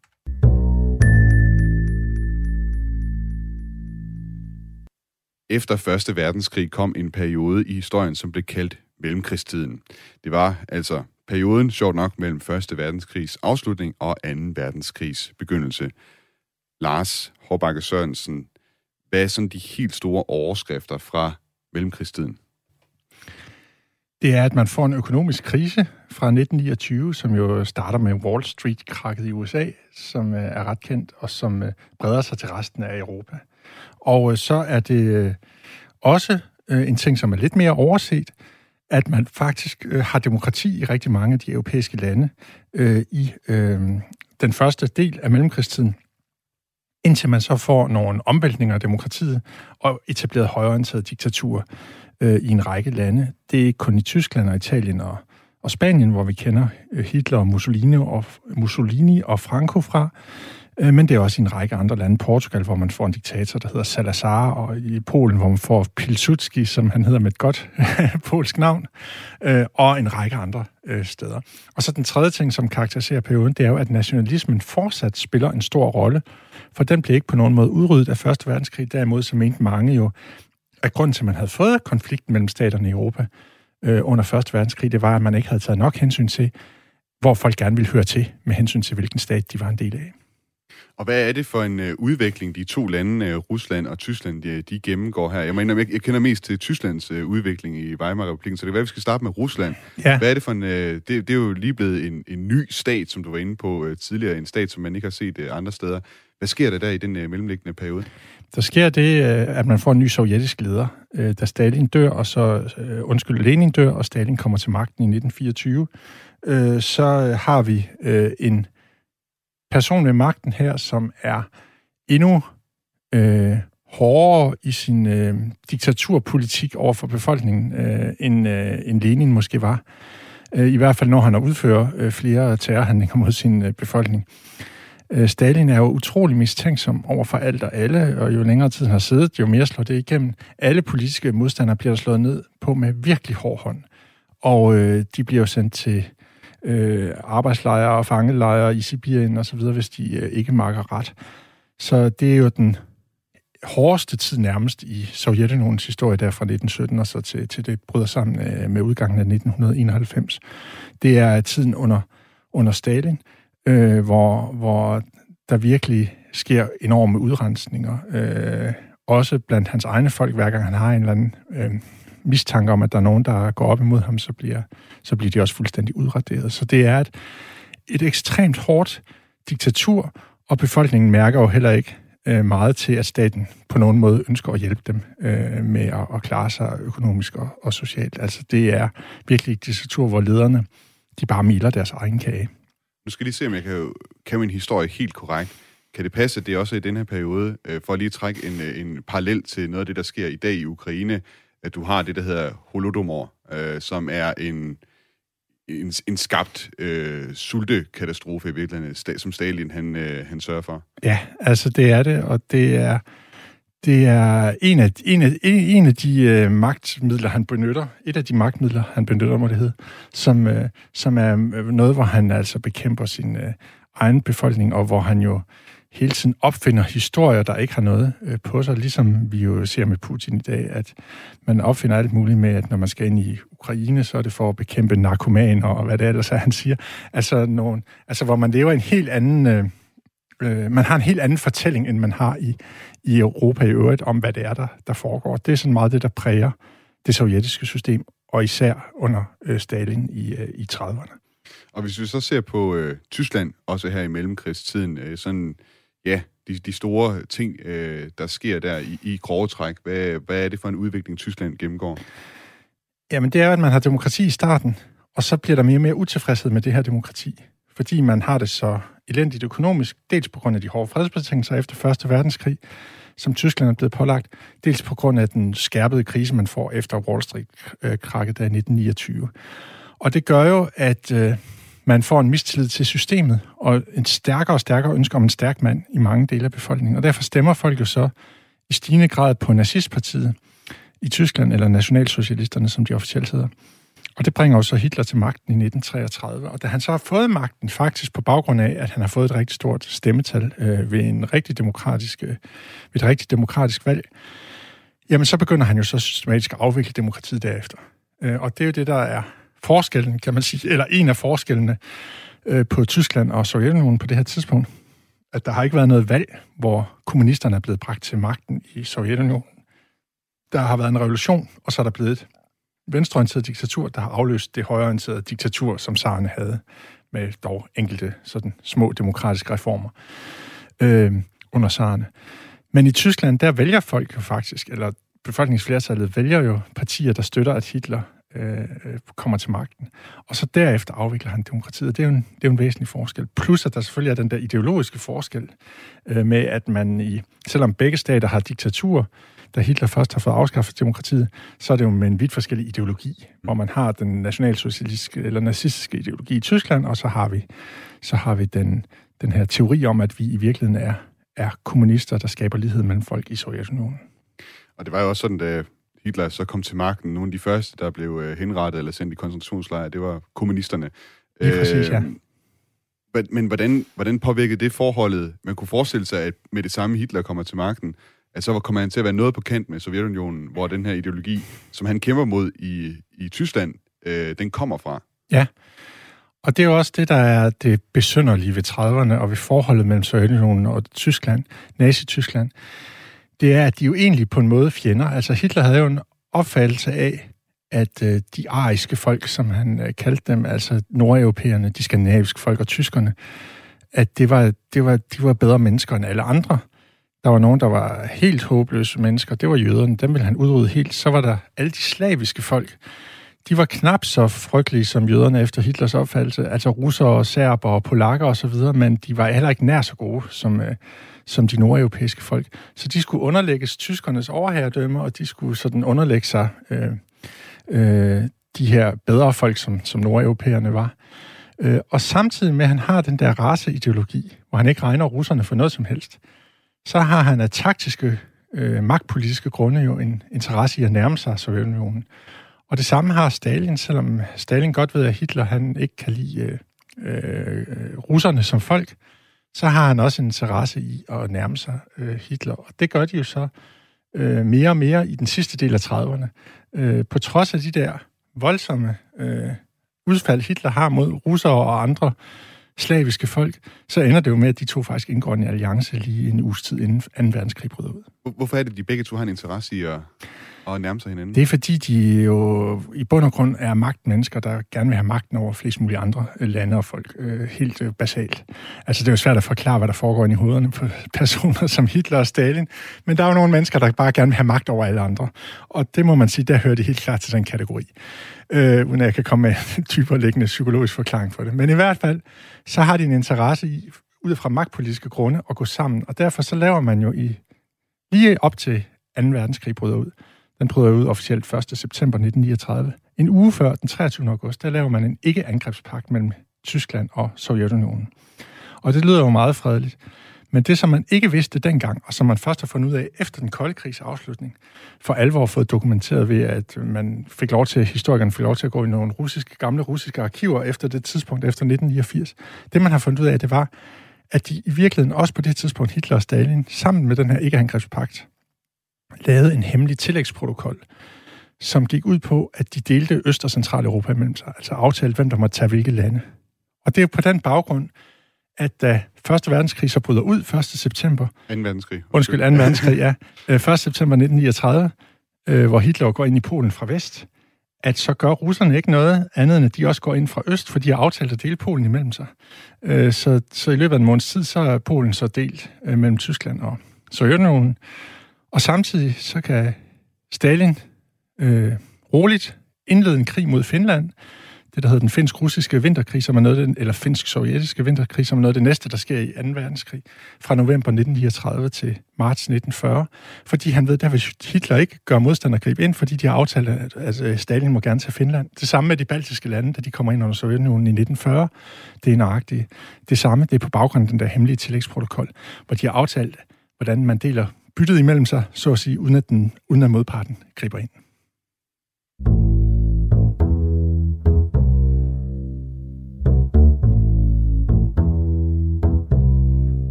Efter 1. verdenskrig kom en periode i historien, som blev kaldt mellemkrigstiden. Det var altså perioden, sjovt nok, mellem 1. verdenskrigs afslutning og 2. verdenskrigs begyndelse. Lars Hårbakke Sørensen, hvad er sådan de helt store overskrifter fra mellemkrigstiden? Det er, at man får en økonomisk krise fra 1929, som jo starter med Wall Street-krakket i USA, som øh, er ret kendt, og som øh, breder sig til resten af Europa. Og øh, så er det også en ting, som er lidt mere overset, at man faktisk har demokrati i rigtig mange af de europæiske lande i den første del af mellemkrigstiden indtil man så får nogle omvæltninger af demokratiet og etableret højorienteret diktatur øh, i en række lande. Det er ikke kun i Tyskland og Italien og, og Spanien, hvor vi kender øh, Hitler og Mussolini og, Mussolini og Franco fra, Øh, men det er også i en række andre lande. Portugal, hvor man får en diktator, der hedder Salazar, og i Polen, hvor man får Pilsudski, som han hedder med et godt polsk navn, øh, og en række andre øh, steder. Og så den tredje ting, som karakteriserer perioden, det er jo, at nationalismen fortsat spiller en stor rolle for den blev ikke på nogen måde udryddet af Første Verdenskrig. Derimod så mente mange jo, at grunden til, at man havde fået konflikten mellem staterne i Europa øh, under Første Verdenskrig, det var, at man ikke havde taget nok hensyn til, hvor folk gerne ville høre til, med hensyn til, hvilken stat de var en del af. Og hvad er det for en øh, udvikling, de to lande, øh, Rusland og Tyskland, de, de gennemgår her? Jeg mener, jeg, jeg kender mest til Tysklands øh, udvikling i Weimar-republiken, så det er, hvad vi skal starte med Rusland. Ja. Hvad er det for en... Øh, det, det er jo lige blevet en, en ny stat, som du var inde på øh, tidligere, en stat, som man ikke har set øh, andre steder. Hvad sker der der i den øh, mellemliggende periode? Der sker det, øh, at man får en ny sovjetisk leder, øh, da Stalin dør, og så, øh, undskyld, Lenin dør, og Stalin kommer til magten i 1924. Øh, så har vi øh, en person ved magten her, som er endnu øh, hårdere i sin øh, diktaturpolitik over for befolkningen, øh, end, øh, end Lenin måske var. Øh, I hvert fald når han har udført øh, flere terrorhandlinger mod sin øh, befolkning. Øh, Stalin er jo utrolig mistænksom over for alt og alle, og jo længere tid han har siddet, jo mere slår det igennem. Alle politiske modstandere bliver der slået ned på med virkelig hård hånd. Og øh, de bliver jo sendt til øh, arbejdslejre og fangelejre i Sibirien og så videre, hvis de øh, ikke marker ret. Så det er jo den hårdeste tid nærmest i Sovjetunionens historie der fra 1917 og så til, til det bryder sammen øh, med udgangen af 1991. Det er tiden under, under Stalin, øh, hvor, hvor der virkelig sker enorme udrensninger. Øh, også blandt hans egne folk, hver gang han har en eller anden øh, mistanke om, at der er nogen, der går op imod ham, så bliver, så bliver de også fuldstændig udraderet. Så det er et, et ekstremt hårdt diktatur, og befolkningen mærker jo heller ikke øh, meget til, at staten på nogen måde ønsker at hjælpe dem øh, med at, at klare sig økonomisk og, og socialt. Altså det er virkelig et diktatur, hvor lederne de bare miler deres egen kage. Nu skal lige se, om jeg kan, kan min historie helt korrekt. Kan det passe, at det også i den her periode, øh, for at lige trække en, øh, en parallel til noget af det, der sker i dag i Ukraine, at du har det, der hedder Holodomor, øh, som er en, en, en skabt øh, sultekatastrofe i virkeligheden, som Stalin han, øh, han sørger for. Ja, altså det er det, og det er det er en af, en af, en af de øh, magtmidler, han benytter, et af de magtmidler, han benytter, må det hedde, som, øh, som er noget, hvor han altså bekæmper sin øh, egen befolkning, og hvor han jo hele tiden opfinder historier, der ikke har noget øh, på sig, ligesom vi jo ser med Putin i dag, at man opfinder alt muligt med, at når man skal ind i Ukraine, så er det for at bekæmpe narkomaner og hvad det ellers er, han siger. Altså, nogen, altså hvor man lever en helt anden... Øh, øh, man har en helt anden fortælling, end man har i, i Europa i øvrigt, om hvad det er, der, der foregår. Det er sådan meget det, der præger det sovjetiske system, og især under øh, Stalin i, øh, i 30'erne. Og hvis vi så ser på øh, Tyskland, også her i mellemkrigstiden, øh, sådan, ja, de, de store ting, øh, der sker der i, i grove træk, hvad, hvad er det for en udvikling, Tyskland gennemgår? Jamen, det er, at man har demokrati i starten, og så bliver der mere og mere utilfredshed med det her demokrati, fordi man har det så elendigt økonomisk, dels på grund af de hårde fredsbetingelser efter 1. verdenskrig, som Tyskland er blevet pålagt, dels på grund af den skærpede krise, man får efter Wall Street-krakket øh, der i 1929. Og det gør jo, at øh, man får en mistillid til systemet, og en stærkere og stærkere ønske om en stærk mand i mange dele af befolkningen. Og derfor stemmer folk jo så i stigende grad på nazistpartiet i Tyskland, eller nationalsocialisterne, som de officielt hedder. Og det bringer også Hitler til magten i 1933. Og da han så har fået magten, faktisk på baggrund af, at han har fået et rigtig stort stemmetal øh, ved, en rigtig demokratisk, øh, ved et rigtig demokratisk valg, jamen så begynder han jo så systematisk at afvikle demokratiet derefter. Øh, og det er jo det, der er forskellen, kan man sige, eller en af forskellene øh, på Tyskland og Sovjetunionen på det her tidspunkt. At der har ikke været noget valg, hvor kommunisterne er blevet bragt til magten i Sovjetunionen. Der har været en revolution, og så er der blevet et venstreorienteret diktatur, der har afløst det højreorienterede diktatur, som Sarne havde, med dog enkelte sådan små demokratiske reformer øh, under Sarne. Men i Tyskland, der vælger folk jo faktisk, eller befolkningsflertallet vælger jo partier, der støtter, at Hitler Øh, øh, kommer til magten. Og så derefter afvikler han demokratiet. Det er jo en, det er jo en væsentlig forskel. Plus, at der selvfølgelig er den der ideologiske forskel øh, med, at man i, selvom begge stater har diktatur, da Hitler først har fået afskaffet demokratiet, så er det jo med en vidt forskellig ideologi, hvor man har den nationalsocialistiske eller nazistiske ideologi i Tyskland, og så har vi, så har vi den, den her teori om, at vi i virkeligheden er, er kommunister, der skaber lighed mellem folk i Sovjetunionen. Og det var jo også sådan, det Hitler så kom til magten, nogle af de første, der blev øh, henrettet eller sendt i koncentrationslejre, det var kommunisterne. Lige præcis, ja. Øhm, men hvordan, hvordan påvirkede det forholdet? Man kunne forestille sig, at med det samme Hitler kommer til magten, at så kommer han til at være noget på kant med Sovjetunionen, hvor den her ideologi, som han kæmper mod i, i Tyskland, øh, den kommer fra. Ja, og det er jo også det, der er det besynderlige ved 30'erne og ved forholdet mellem Sovjetunionen og Tyskland, Nazi-Tyskland. Det er, at de jo egentlig på en måde fjender. Altså Hitler havde jo en opfattelse af, at øh, de ariske folk, som han øh, kaldte dem, altså nordeuropæerne, de skandinaviske folk og tyskerne, at det var, det var, de var bedre mennesker end alle andre. Der var nogen, der var helt håbløse mennesker. Det var jøderne. Dem ville han udrydde helt. Så var der alle de slaviske folk. De var knap så frygtelige som jøderne efter Hitlers opfattelse. Altså russere, serber og polakker osv., men de var heller ikke nær så gode som, øh, som de nordeuropæiske folk. Så de skulle underlægges tyskernes overherredømme, og de skulle sådan underlægge sig øh, øh, de her bedre folk, som, som nordeuropæerne var. Øh, og samtidig med, at han har den der raceideologi, hvor han ikke regner russerne for noget som helst, så har han af taktiske, øh, magtpolitiske grunde jo en interesse i at nærme sig Sovjetunionen. Og det samme har Stalin, selvom Stalin godt ved, at Hitler han ikke kan lide øh, øh, øh russerne som folk, så har han også en interesse i at nærme sig øh, Hitler. Og det gør de jo så øh, mere og mere i den sidste del af 30'erne. Øh, på trods af de der voldsomme øh, udfald, Hitler har mod russere og andre slaviske folk, så ender det jo med, at de to faktisk indgår en alliance lige en uges tid inden 2. verdenskrig bryder ud. Hvorfor er det, at de begge to har en interesse i at, og nærme sig hinanden? Det er fordi, de jo i bund og grund er magtmennesker, der gerne vil have magten over flest mulige andre lande og folk. Øh, helt øh, basalt. Altså, det er jo svært at forklare, hvad der foregår i hovederne på personer som Hitler og Stalin, men der er jo nogle mennesker, der bare gerne vil have magt over alle andre. Og det må man sige, der hører det helt klart til den kategori øh, uden at jeg kan komme med en dybere liggende psykologisk forklaring for det. Men i hvert fald, så har de en interesse i, ud fra magtpolitiske grunde, at gå sammen. Og derfor så laver man jo i lige op til 2. verdenskrig bryder ud. Den bryder ud officielt 1. september 1939. En uge før, den 23. august, der laver man en ikke-angrebspagt mellem Tyskland og Sovjetunionen. Og det lyder jo meget fredeligt. Men det, som man ikke vidste dengang, og som man først har fundet ud af efter den kolde krigs afslutning, for alvor fået dokumenteret ved, at man fik lov til, historikerne fik lov til at gå i nogle russiske, gamle russiske arkiver efter det tidspunkt, efter 1989. Det, man har fundet ud af, det var, at de i virkeligheden også på det tidspunkt, Hitler og Stalin, sammen med den her ikke-angrebspagt, lavede en hemmelig tillægsprotokol, som gik ud på, at de delte Øst- og Centraleuropa mellem sig, altså aftalte, hvem der måtte tage hvilke lande. Og det er på den baggrund, at da 1. verdenskrig så bryder ud 1. september... 2. verdenskrig. Undskyld, 2. verdenskrig, ja. 1. Øh, september 1939, øh, hvor Hitler går ind i Polen fra vest, at så gør russerne ikke noget andet, end at de også går ind fra øst, for de har aftalt at dele Polen imellem sig. Øh, så, så i løbet af en måneds tid, så er Polen så delt mellem Tyskland og Sovjetunionen. Og samtidig så kan Stalin øh, roligt indlede en krig mod Finland, det, der hedder den finsk-russiske vinterkrig, som er noget, den, eller finsk-sovjetiske vinterkrig, som er noget af det næste, der sker i 2. verdenskrig, fra november 1939 til marts 1940, fordi han ved, der vil Hitler ikke gøre modstand og gribe ind, fordi de har aftalt, at altså, Stalin må gerne tage Finland. Det samme med de baltiske lande, da de kommer ind under Sovjetunionen i 1940. Det er nøjagtigt det samme. Det er på baggrund af den der hemmelige tillægsprotokol, hvor de har aftalt, hvordan man deler byttet imellem sig, så at sige, uden at, den, uden at modparten griber ind.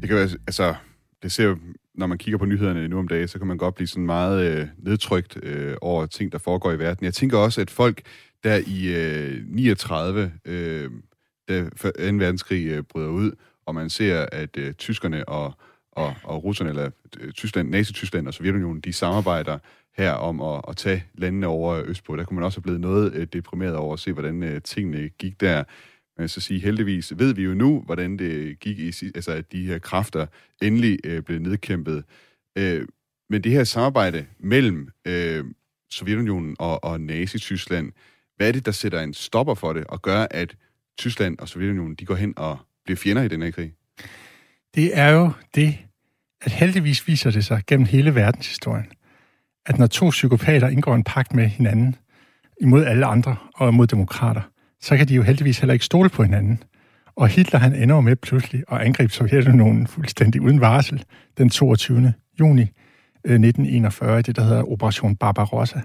Det kan være, altså, det ser når man kigger på nyhederne nu om dagen, så kan man godt blive sådan meget øh, nedtrykt øh, over ting, der foregår i verden. Jeg tænker også, at folk der i øh, 39, øh, da 2. verdenskrig øh, bryder ud, og man ser, at øh, tyskerne og, og, og russerne, eller øh, Tyskland, Nazi-Tyskland og Sovjetunionen, de samarbejder her om at, at tage landene over østpå. Der kunne man også have blevet noget øh, deprimeret over at se, hvordan øh, tingene gik der. Men så sige, heldigvis ved vi jo nu, hvordan det gik, i, altså at de her kræfter endelig øh, blev nedkæmpet. Øh, men det her samarbejde mellem øh, Sovjetunionen og, og Nazi-Tyskland, hvad er det, der sætter en stopper for det, og gør, at Tyskland og Sovjetunionen de går hen og bliver fjender i den her krig? Det er jo det, at heldigvis viser det sig gennem hele verdenshistorien, at når to psykopater indgår en pagt med hinanden, imod alle andre og imod demokrater, så kan de jo heldigvis heller ikke stole på hinanden. Og Hitler han ender med pludselig at angribe Sovjetunionen fuldstændig uden varsel den 22. juni Øh, 1941 i det, der hedder Operation Barbarossa,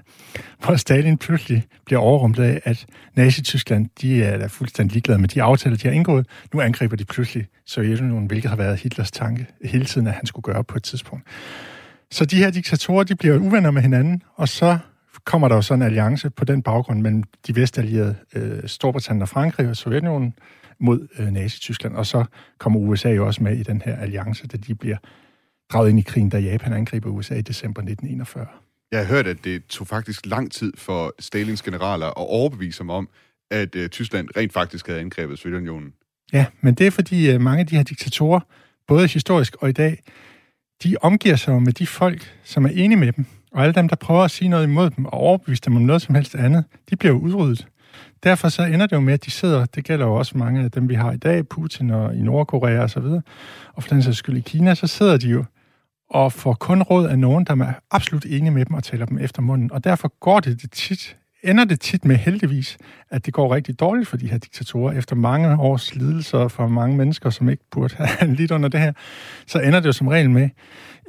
hvor Stalin pludselig bliver overrumplet af, at Nazi-Tyskland, de er da fuldstændig ligeglade med de aftaler, de har indgået. Nu angriber de pludselig Sovjetunionen, hvilket har været Hitlers tanke hele tiden, at han skulle gøre på et tidspunkt. Så de her diktatorer, de bliver uvenner med hinanden, og så kommer der jo sådan en alliance på den baggrund mellem de vestallierede øh, Storbritannien og Frankrig og Sovjetunionen mod øh, Nazi-Tyskland, og så kommer USA jo også med i den her alliance, da de bliver draget ind i krigen, da Japan angriber USA i december 1941. Jeg har hørt, at det tog faktisk lang tid for Stalins generaler at overbevise dem om, at øh, Tyskland rent faktisk havde angrebet Sovjetunionen. Ja, men det er fordi øh, mange af de her diktatorer, både historisk og i dag, de omgiver sig med de folk, som er enige med dem. Og alle dem, der prøver at sige noget imod dem og overbevise dem om noget som helst andet, de bliver jo udryddet. Derfor så ender det jo med, at de sidder, det gælder jo også mange af dem, vi har i dag, Putin og i Nordkorea og så videre, og for den sags skyld i Kina, så sidder de jo og får kun råd af nogen, der er absolut enige med dem og taler dem efter munden. Og derfor går det, det tit, ender det tit med heldigvis, at det går rigtig dårligt for de her diktatorer. Efter mange års lidelser for mange mennesker, som ikke burde have lidt under det her, så ender det jo som regel med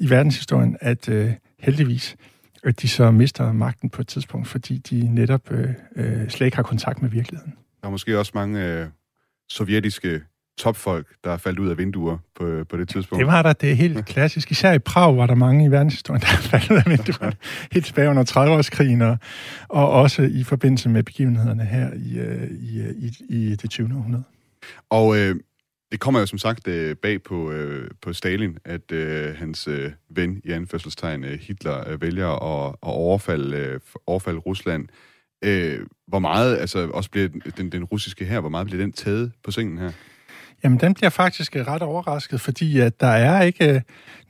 i verdenshistorien, at øh, heldigvis, at de så mister magten på et tidspunkt, fordi de netop øh, øh, slet ikke har kontakt med virkeligheden. Der er måske også mange øh, sovjetiske topfolk, der er faldet ud af vinduer på, på det tidspunkt. Det var der, det er helt klassisk. Især i Prag var der mange i verdenshistorien, der er faldet ud af vinduer. helt tilbage under 30-årskrigen, og, og også i forbindelse med begivenhederne her i, øh, i, øh, i, i det 20. århundrede. Og øh, det kommer jo som sagt øh, bag på, øh, på Stalin, at øh, hans øh, ven i anførselstegn øh, Hitler øh, vælger at, at overfalde, øh, overfalde Rusland. Øh, hvor meget, altså også bliver den, den russiske her, hvor meget bliver den taget på sengen her? Jamen, den bliver faktisk øh, ret overrasket, fordi at der er ikke øh,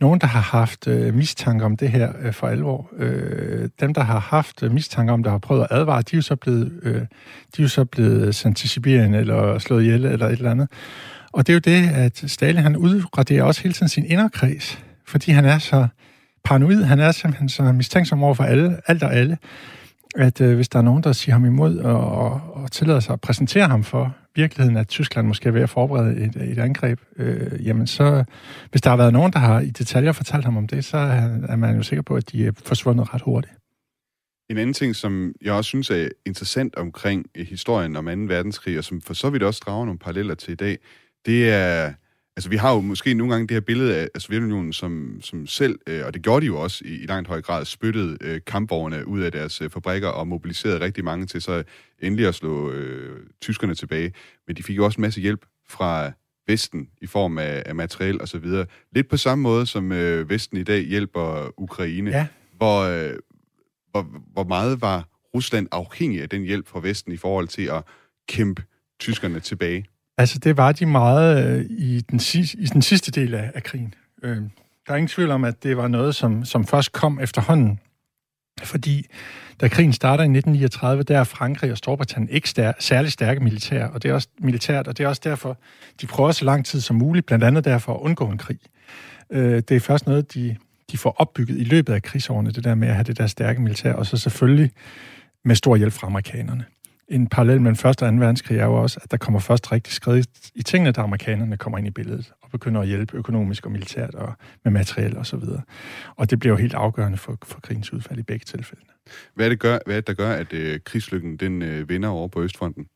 nogen, der har haft øh, mistanke om det her øh, for alvor. Øh, dem, der har haft øh, mistanke om, der har prøvet at advare, de er jo så blevet, øh, de er jo så blevet sendt til Sibirien eller slået ihjel eller et eller andet. Og det er jo det, at Stalin han udraderer også hele tiden sin inderkreds, fordi han er så paranoid, han er simpelthen så mistænksom over for alle, alt og alle, at øh, hvis der er nogen, der siger ham imod og, og, og tillader sig at præsentere ham for virkeligheden, at Tyskland måske er ved at forberede et, et angreb, øh, jamen så, hvis der har været nogen, der har i detaljer fortalt ham om det, så er man jo sikker på, at de er forsvundet ret hurtigt. En anden ting, som jeg også synes er interessant omkring historien om 2. verdenskrig, og som for så vidt også drager nogle paralleller til i dag, det er Altså, vi har jo måske nogle gange det her billede af, Sovjetunionen, som, som selv, øh, og det gjorde de jo også i, i langt høj grad, spyttede øh, kampvogne ud af deres øh, fabrikker og mobiliserede rigtig mange til så endelig at slå øh, tyskerne tilbage. Men de fik jo også en masse hjælp fra Vesten i form af, af materiel og så videre. Lidt på samme måde, som øh, Vesten i dag hjælper Ukraine. Ja. Hvor, øh, hvor, hvor meget var Rusland afhængig af den hjælp fra Vesten i forhold til at kæmpe tyskerne tilbage? Altså, det var de meget øh, i, den, i den sidste del af, af krigen. Øh, der er ingen tvivl om, at det var noget, som, som først kom efterhånden. Fordi da krigen starter i 1939, der er Frankrig og Storbritannien ikke stær- særlig stærke militær, og det er også militært, og det er også derfor, de prøver så lang tid som muligt, blandt andet derfor at undgå en krig. Øh, det er først noget, de, de får opbygget i løbet af krigsårene, det der med at have det der stærke militær, og så selvfølgelig med stor hjælp fra amerikanerne en parallel mellem 1. og 2. verdenskrig er jo også, at der kommer først rigtig skridt i tingene, da amerikanerne kommer ind i billedet og begynder at hjælpe økonomisk og militært og med materiel og så videre. Og det bliver jo helt afgørende for, for krigens udfald i begge tilfælde. Hvad er det, gør, hvad er det der gør, at øh, krigslykken den øh, vinder over på Østfronten?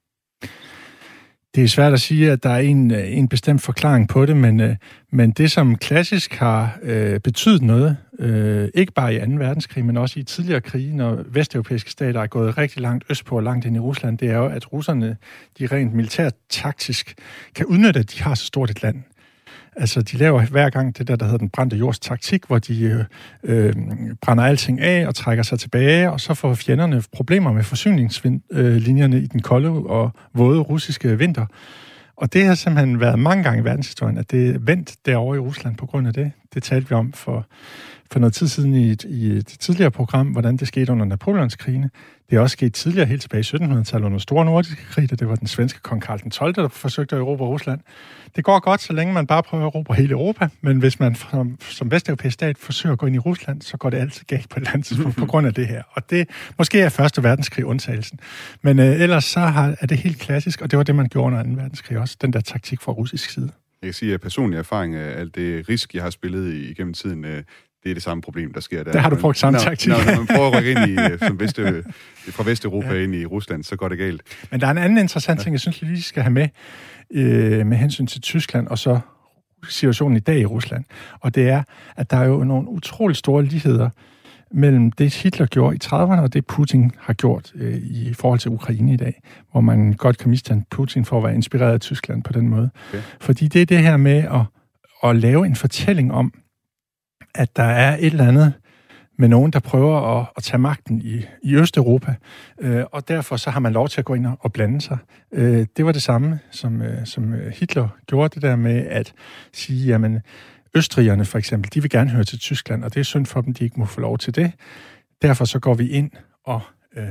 Det er svært at sige, at der er en, øh, en bestemt forklaring på det, men, øh, men det, som klassisk har øh, betydet noget, øh, ikke bare i 2. verdenskrig, men også i tidligere krige, når vesteuropæiske stater er gået rigtig langt østpå og langt ind i Rusland, det er jo, at russerne, de rent militært taktisk, kan udnytte, at de har så stort et land. Altså, de laver hver gang det der, der hedder den brændte jords taktik, hvor de øh, øh brænder alting af og trækker sig tilbage, og så får fjenderne problemer med forsyningslinjerne øh, i den kolde og våde russiske vinter. Og det har simpelthen været mange gange i verdenshistorien, at det er vendt derovre i Rusland på grund af det. Det talte vi om for for noget tid siden i et, i et tidligere program, hvordan det skete under Napoleonskrigene. Det er også sket tidligere, helt tilbage i 1700-tallet under Store Nordiske Krig, det var den svenske kong Karl den 12., der forsøgte at erobre Rusland. Det går godt, så længe man bare prøver at erobre hele Europa, men hvis man som, som vesteuropæisk stat forsøger at gå ind i Rusland, så går det altid galt på et eller andet tidspunkt på grund af det her. Og det måske er Første Verdenskrig undtagelsen. Men øh, ellers så har, er det helt klassisk, og det var det, man gjorde under 2. verdenskrig også, den der taktik fra russisk side. Jeg kan sige, at personlig erfaring af alt det risk, jeg har spillet igennem tiden, øh, det er det samme problem, der sker der. Der har du brugt samme taktik. Når, når man prøver at rykke ind i, øh, som Veste, fra Vesteuropa ja. ind i Rusland, så går det galt. Men der er en anden interessant ting, jeg synes, vi lige skal have med, øh, med hensyn til Tyskland, og så situationen i dag i Rusland. Og det er, at der er jo nogle utrolig store ligheder mellem det, Hitler gjorde i 30'erne, og det Putin har gjort øh, i forhold til Ukraine i dag, hvor man godt kan mistænke Putin for at være inspireret af Tyskland på den måde. Okay. Fordi det er det her med at, at lave en fortælling om, at der er et eller andet med nogen, der prøver at, at tage magten i, i Østeuropa, øh, og derfor så har man lov til at gå ind og, og blande sig. Øh, det var det samme, som, øh, som Hitler gjorde, det der med at sige, jamen, Østrigerne for eksempel, de vil gerne høre til Tyskland, og det er synd for dem, de ikke må få lov til det. Derfor så går vi ind og øh,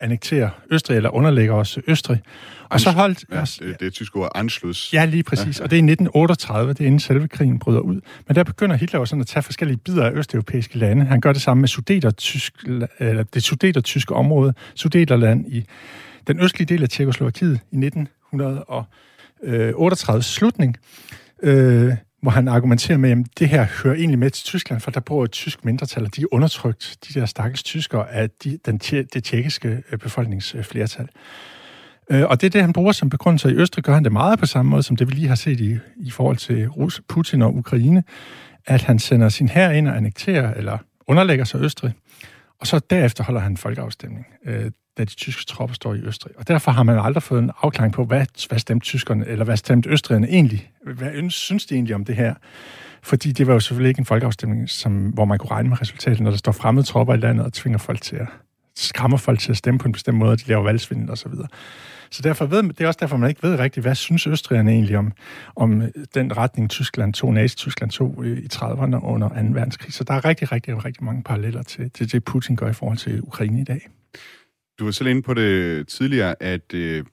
annekterer Østrig, eller underlægger os Østrig. Og så holdt... Ja, det, det er tysk ord, Anschluss. Ja, lige præcis. Ja, ja. Og det er i 1938, det er inden selve krigen bryder ud. Men der begynder Hitler også sådan at tage forskellige bidder af østeuropæiske lande. Han gør det samme med Sudeter-tysk, eller det Sudeter-tyske område, Sudeterland i den østlige del af Tjekoslovakiet i 1938 slutning. Øh, hvor han argumenterer med, at det her hører egentlig med til Tyskland, for der bor et tysk mindretal, og de er undertrykt, de der stakkels tyskere, af de, den, det tjekkiske øh, befolkningsflertal. Øh, og det er det, han bruger som begrundelse. I Østrig gør han det meget på samme måde, som det vi lige har set i, i forhold til Rus, Putin og Ukraine, at han sender sin hær ind og annekterer, eller underlægger sig Østrig, og så derefter holder han en folkeafstemning. Øh, da de tyske tropper står i Østrig. Og derfor har man aldrig fået en afklaring på, hvad, hvad stemte tyskerne, eller hvad stemte østrigerne egentlig? Hvad synes de egentlig om det her? Fordi det var jo selvfølgelig ikke en folkeafstemning, som, hvor man kunne regne med resultatet, når der står fremmede tropper i landet og tvinger folk til at skræmmer folk til at stemme på en bestemt måde, og de laver valgsvindel og så videre. Så derfor ved, det er også derfor, man ikke ved rigtigt, hvad synes østrigerne egentlig om, om øh, den retning, Tyskland tog, Nazi-Tyskland tog øh, i 30'erne under 2. verdenskrig. Så der er rigtig, rigtig, rigtig mange paralleller til, til det, Putin gør i forhold til Ukraine i dag. Du var selv inde på det tidligere, at øh,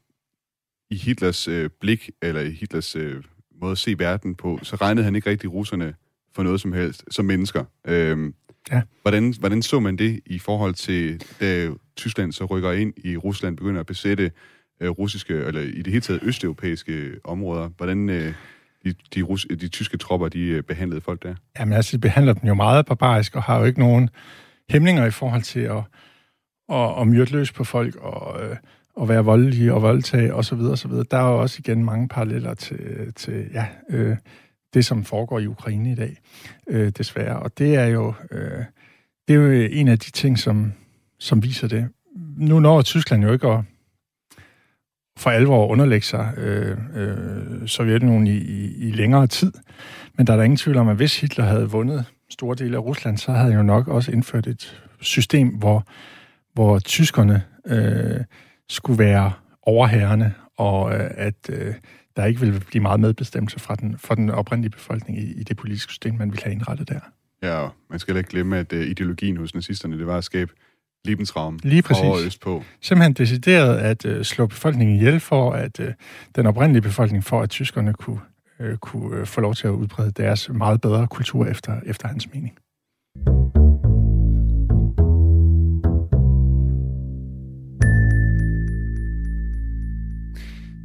i Hitlers øh, blik, eller i Hitlers øh, måde at se verden på, så regnede han ikke rigtig russerne for noget som helst, som mennesker. Øh, ja. hvordan, hvordan så man det i forhold til, da Tyskland så rykker ind i Rusland, begynder at besætte øh, russiske, eller i det hele taget østeuropæiske områder. Hvordan øh, de, de, rus, de tyske tropper, de øh, behandlede folk der? Jamen altså, de behandler dem jo meget barbarisk, og har jo ikke nogen hæmninger i forhold til at, og, og myrde på folk, og, øh, og være voldelige og voldtage osv. osv. Der er jo også igen mange paralleller til, til ja, øh, det, som foregår i Ukraine i dag, øh, desværre. Og det er jo øh, det er jo en af de ting, som, som viser det. Nu når Tyskland jo ikke at for alvor underlægge sig øh, øh, Sovjetunionen i, i, i længere tid, men der er der ingen tvivl om, at hvis Hitler havde vundet store dele af Rusland, så havde han jo nok også indført et system, hvor, hvor tyskerne øh, skulle være overherrende, og øh, at øh, der ikke ville blive meget medbestemmelse fra den, fra den oprindelige befolkning i, i det politiske system, man ville have indrettet der. Ja, man skal ikke glemme, at uh, ideologien hos nazisterne, det var at skabe Lebensraum Lige præcis. over østpå. Simpelthen decideret at uh, slå befolkningen ihjel for, at uh, den oprindelige befolkning, for at tyskerne kunne, uh, kunne uh, få lov til at udbrede deres meget bedre kultur efter, efter hans mening.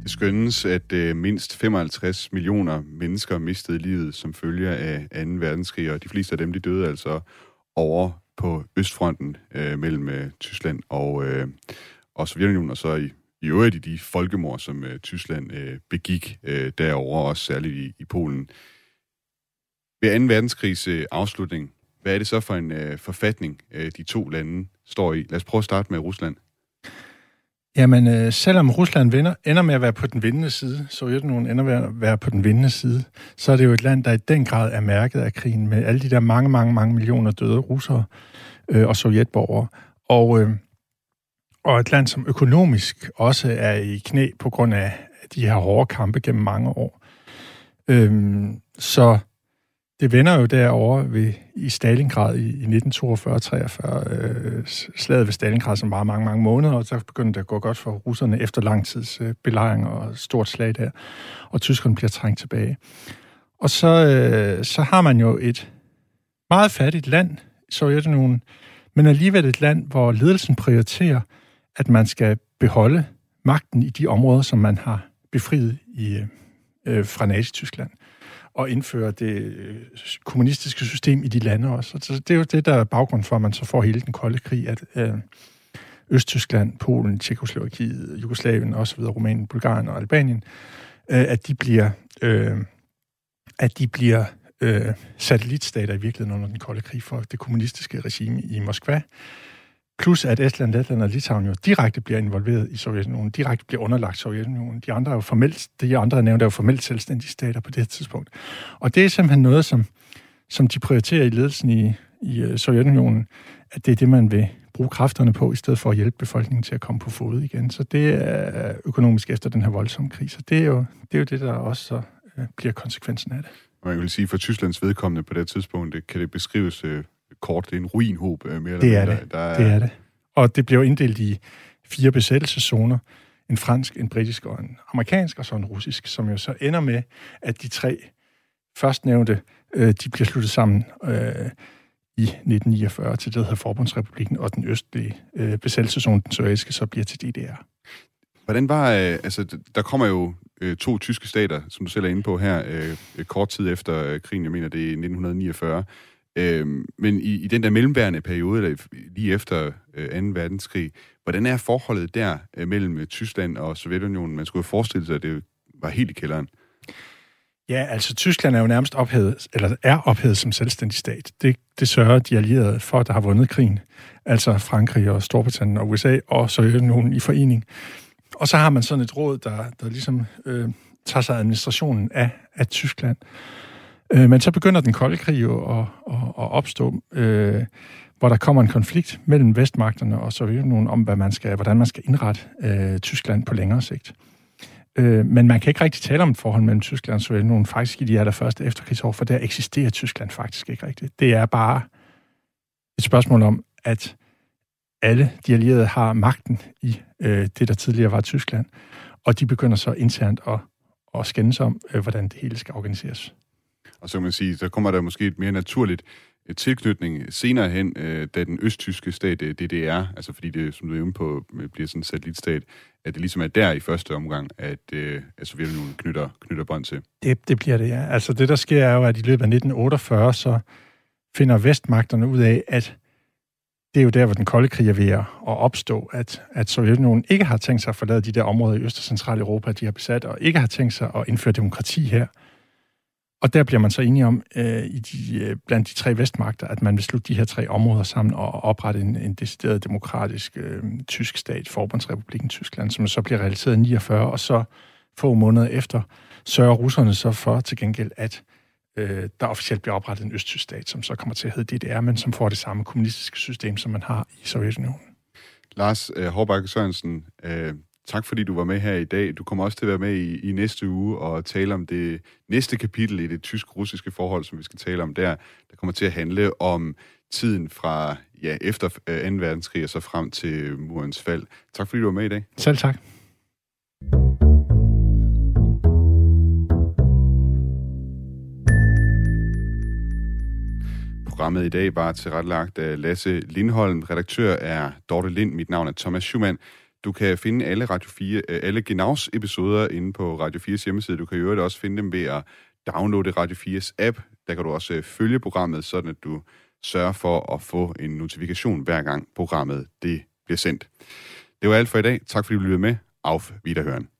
Det skønnes, at øh, mindst 55 millioner mennesker mistede livet som følge af 2. verdenskrig, og de fleste af dem de døde altså over på Østfronten øh, mellem øh, Tyskland og, øh, og Sovjetunionen, og så i, i øvrigt i de folkemord, som øh, Tyskland øh, begik øh, derover også særligt i, i Polen. Ved 2. verdenskrigs øh, afslutning, hvad er det så for en øh, forfatning, øh, de to lande står i? Lad os prøve at starte med Rusland. Jamen, øh, selvom Rusland vinder, ender med at være på den vindende side, Sovjetunionen ender med at være på den vindende side, så er det jo et land, der i den grad er mærket af krigen, med alle de der mange, mange, mange millioner døde russere øh, og sovjetborgere. Og, øh, og et land, som økonomisk også er i knæ på grund af de her hårde kampe gennem mange år. Øh, så det vender jo derovre ved, i Stalingrad i, i 1942-43, øh, slaget ved Stalingrad, som var mange, mange måneder, og så begyndte det at gå godt for russerne efter lang tids øh, belejring og stort slag der, og tyskerne bliver trængt tilbage. Og så, øh, så har man jo et meget fattigt land, Sovjetunionen, men alligevel et land, hvor ledelsen prioriterer, at man skal beholde magten i de områder, som man har befriet i, øh, fra Nazi-Tyskland og indføre det øh, kommunistiske system i de lande også. Så det er jo det, der er baggrund for, at man så får hele den kolde krig, at øh, Østtyskland, Polen, Tjekoslovakiet, Jugoslavien osv., Rumænien, Bulgarien og Albanien, øh, at de bliver, øh, at de bliver øh, satellitstater i virkeligheden under den kolde krig for det kommunistiske regime i Moskva. Plus at Estland, Letland og Litauen jo direkte bliver involveret i Sovjetunionen, direkte bliver underlagt Sovjetunionen. De andre er jo formelt, de andre er nævnt er jo formelt selvstændige stater på det her tidspunkt. Og det er simpelthen noget, som, som de prioriterer i ledelsen i, i øh, Sovjetunionen, at det er det, man vil bruge kræfterne på, i stedet for at hjælpe befolkningen til at komme på fod igen. Så det er økonomisk efter den her voldsomme krise. Så det er jo det, er jo det der også så, øh, bliver konsekvensen af det. Man vil sige, for Tysklands vedkommende på det tidspunkt, det, kan det beskrives øh, kort. Det er en ruinhåb øh, mere det er det. Der er... det er det. Og det bliver inddelt i fire besættelseszoner. En fransk, en britisk og en amerikansk, og så en russisk, som jo så ender med, at de tre førstnævnte, øh, de bliver sluttet sammen øh, i 1949 til det, der hedder Forbundsrepublikken, og den østlige øh, besættelseszone, den sovjetiske, så bliver til DDR. Hvordan var, øh, altså, der kommer jo øh, to tyske stater, som du selv er inde på her, øh, kort tid efter øh, krigen, jeg mener det er 1949. Øh, men i, i den der mellemværende periode, eller lige efter øh, 2. verdenskrig, hvordan er forholdet der øh, mellem øh, Tyskland og Sovjetunionen? Man skulle jo forestille sig, at det var helt i kælderen. Ja, altså Tyskland er jo nærmest ophævet, eller er ophævet som selvstændig stat. Det, det sørger de allierede for, der har vundet krigen. Altså Frankrig og Storbritannien og USA og Sovjetunionen i forening. Og så har man sådan et råd, der, der ligesom øh, tager sig administrationen af, af Tyskland. Øh, Øh, men så begynder den kolde krig jo at, at, at opstå, øh, hvor der kommer en konflikt mellem vestmagterne og Sovjetunionen om, hvad man skal, hvordan man skal indrette øh, Tyskland på længere sigt. Øh, men man kan ikke rigtig tale om et forhold mellem Tyskland og Sovjetunionen faktisk i de allerførste efterkrigsår, for der eksisterer Tyskland faktisk ikke rigtigt. Det er bare et spørgsmål om, at alle de allierede har magten i øh, det, der tidligere var Tyskland, og de begynder så internt at, at skændes om, øh, hvordan det hele skal organiseres. Og så kan man sige, så kommer der måske et mere naturligt øh, tilknytning øh, senere hen, øh, da den østtyske stat øh, DDR, altså fordi det, som du er på, bliver sådan en satellitstat, at det ligesom er der i første omgang, at, øh, at Sovjetunionen knytter, knytter bånd til. Det, det bliver det, ja. Altså det, der sker, er jo, at i løbet af 1948, så finder vestmagterne ud af, at det er jo der, hvor den kolde krig er ved at opstå, at, at Sovjetunionen ikke har tænkt sig at forlade de der områder i Øst- og Centraleuropa, de har besat, og ikke har tænkt sig at indføre demokrati her. Og der bliver man så enige om øh, i de, øh, blandt de tre vestmagter, at man vil slutte de her tre områder sammen og oprette en, en decideret demokratisk øh, tysk stat, Forbundsrepubliken Tyskland, som så bliver realiseret i 49, og så få måneder efter sørger russerne så for til gengæld, at øh, der officielt bliver oprettet en østtysk stat, som så kommer til at hedde DDR, men som får det samme kommunistiske system, som man har i Sovjetunionen. Lars øh, Hårbakke Sørensen, øh, tak fordi du var med her i dag. Du kommer også til at være med i, i næste uge og tale om det næste kapitel i det tysk-russiske forhold, som vi skal tale om der. Der kommer til at handle om tiden fra ja, efter 2. Øh, verdenskrig og så frem til murens fald. Tak fordi du var med i dag. Selv tak. Programmet i dag var tilrettelagt af Lasse Lindholm. Redaktør er Dorte Lind. Mit navn er Thomas Schumann. Du kan finde alle Radio 4, øh, alle Genaus episoder inde på Radio 4's hjemmeside. Du kan i øvrigt også finde dem ved at downloade Radio 4's app. Der kan du også øh, følge programmet, sådan at du sørger for at få en notifikation hver gang programmet det bliver sendt. Det var alt for i dag. Tak fordi du lyttede med. Auf Wiederhören.